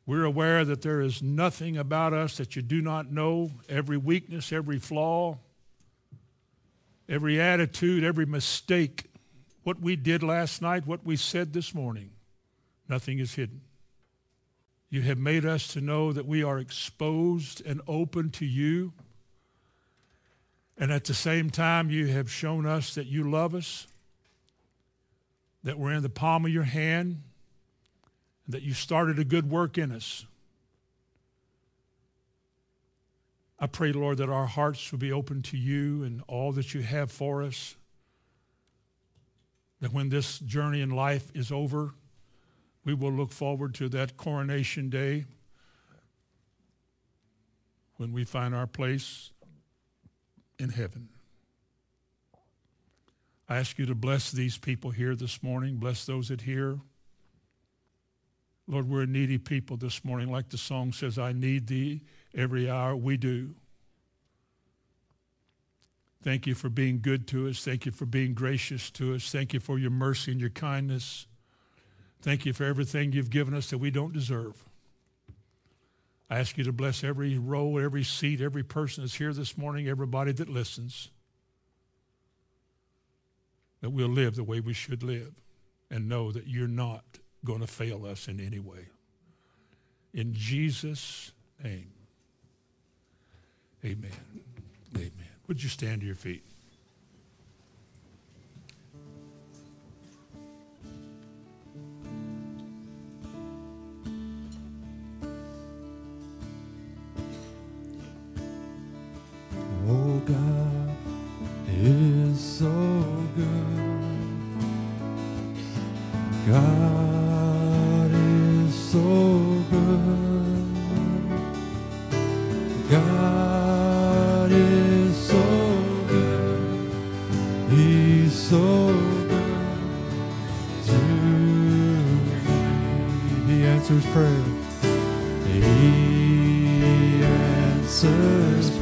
Speaker 1: we're aware that there is nothing about us that you do not know. Every weakness, every flaw, every attitude, every mistake, what we did last night, what we said this morning, nothing is hidden. You have made us to know that we are exposed and open to you. And at the same time, you have shown us that you love us, that we're in the palm of your hand, and that you started a good work in us. I pray, Lord, that our hearts will be open to you and all that you have for us. That when this journey in life is over, we will look forward to that coronation day when we find our place in heaven. I ask you to bless these people here this morning, bless those that hear. Lord, we're a needy people this morning. Like the song says, I need thee every hour. We do. Thank you for being good to us. Thank you for being gracious to us. Thank you for your mercy and your kindness. Thank you for everything you've given us that we don't deserve. I ask you to bless every row, every seat, every person that's here this morning, everybody that listens, that we'll live the way we should live and know that you're not going to fail us in any way. In Jesus' name, amen. Amen. Would you stand to your feet?
Speaker 2: Oh, God is so good. God so good. God is so good. He's so good to me. He answers prayer. He answers prayer.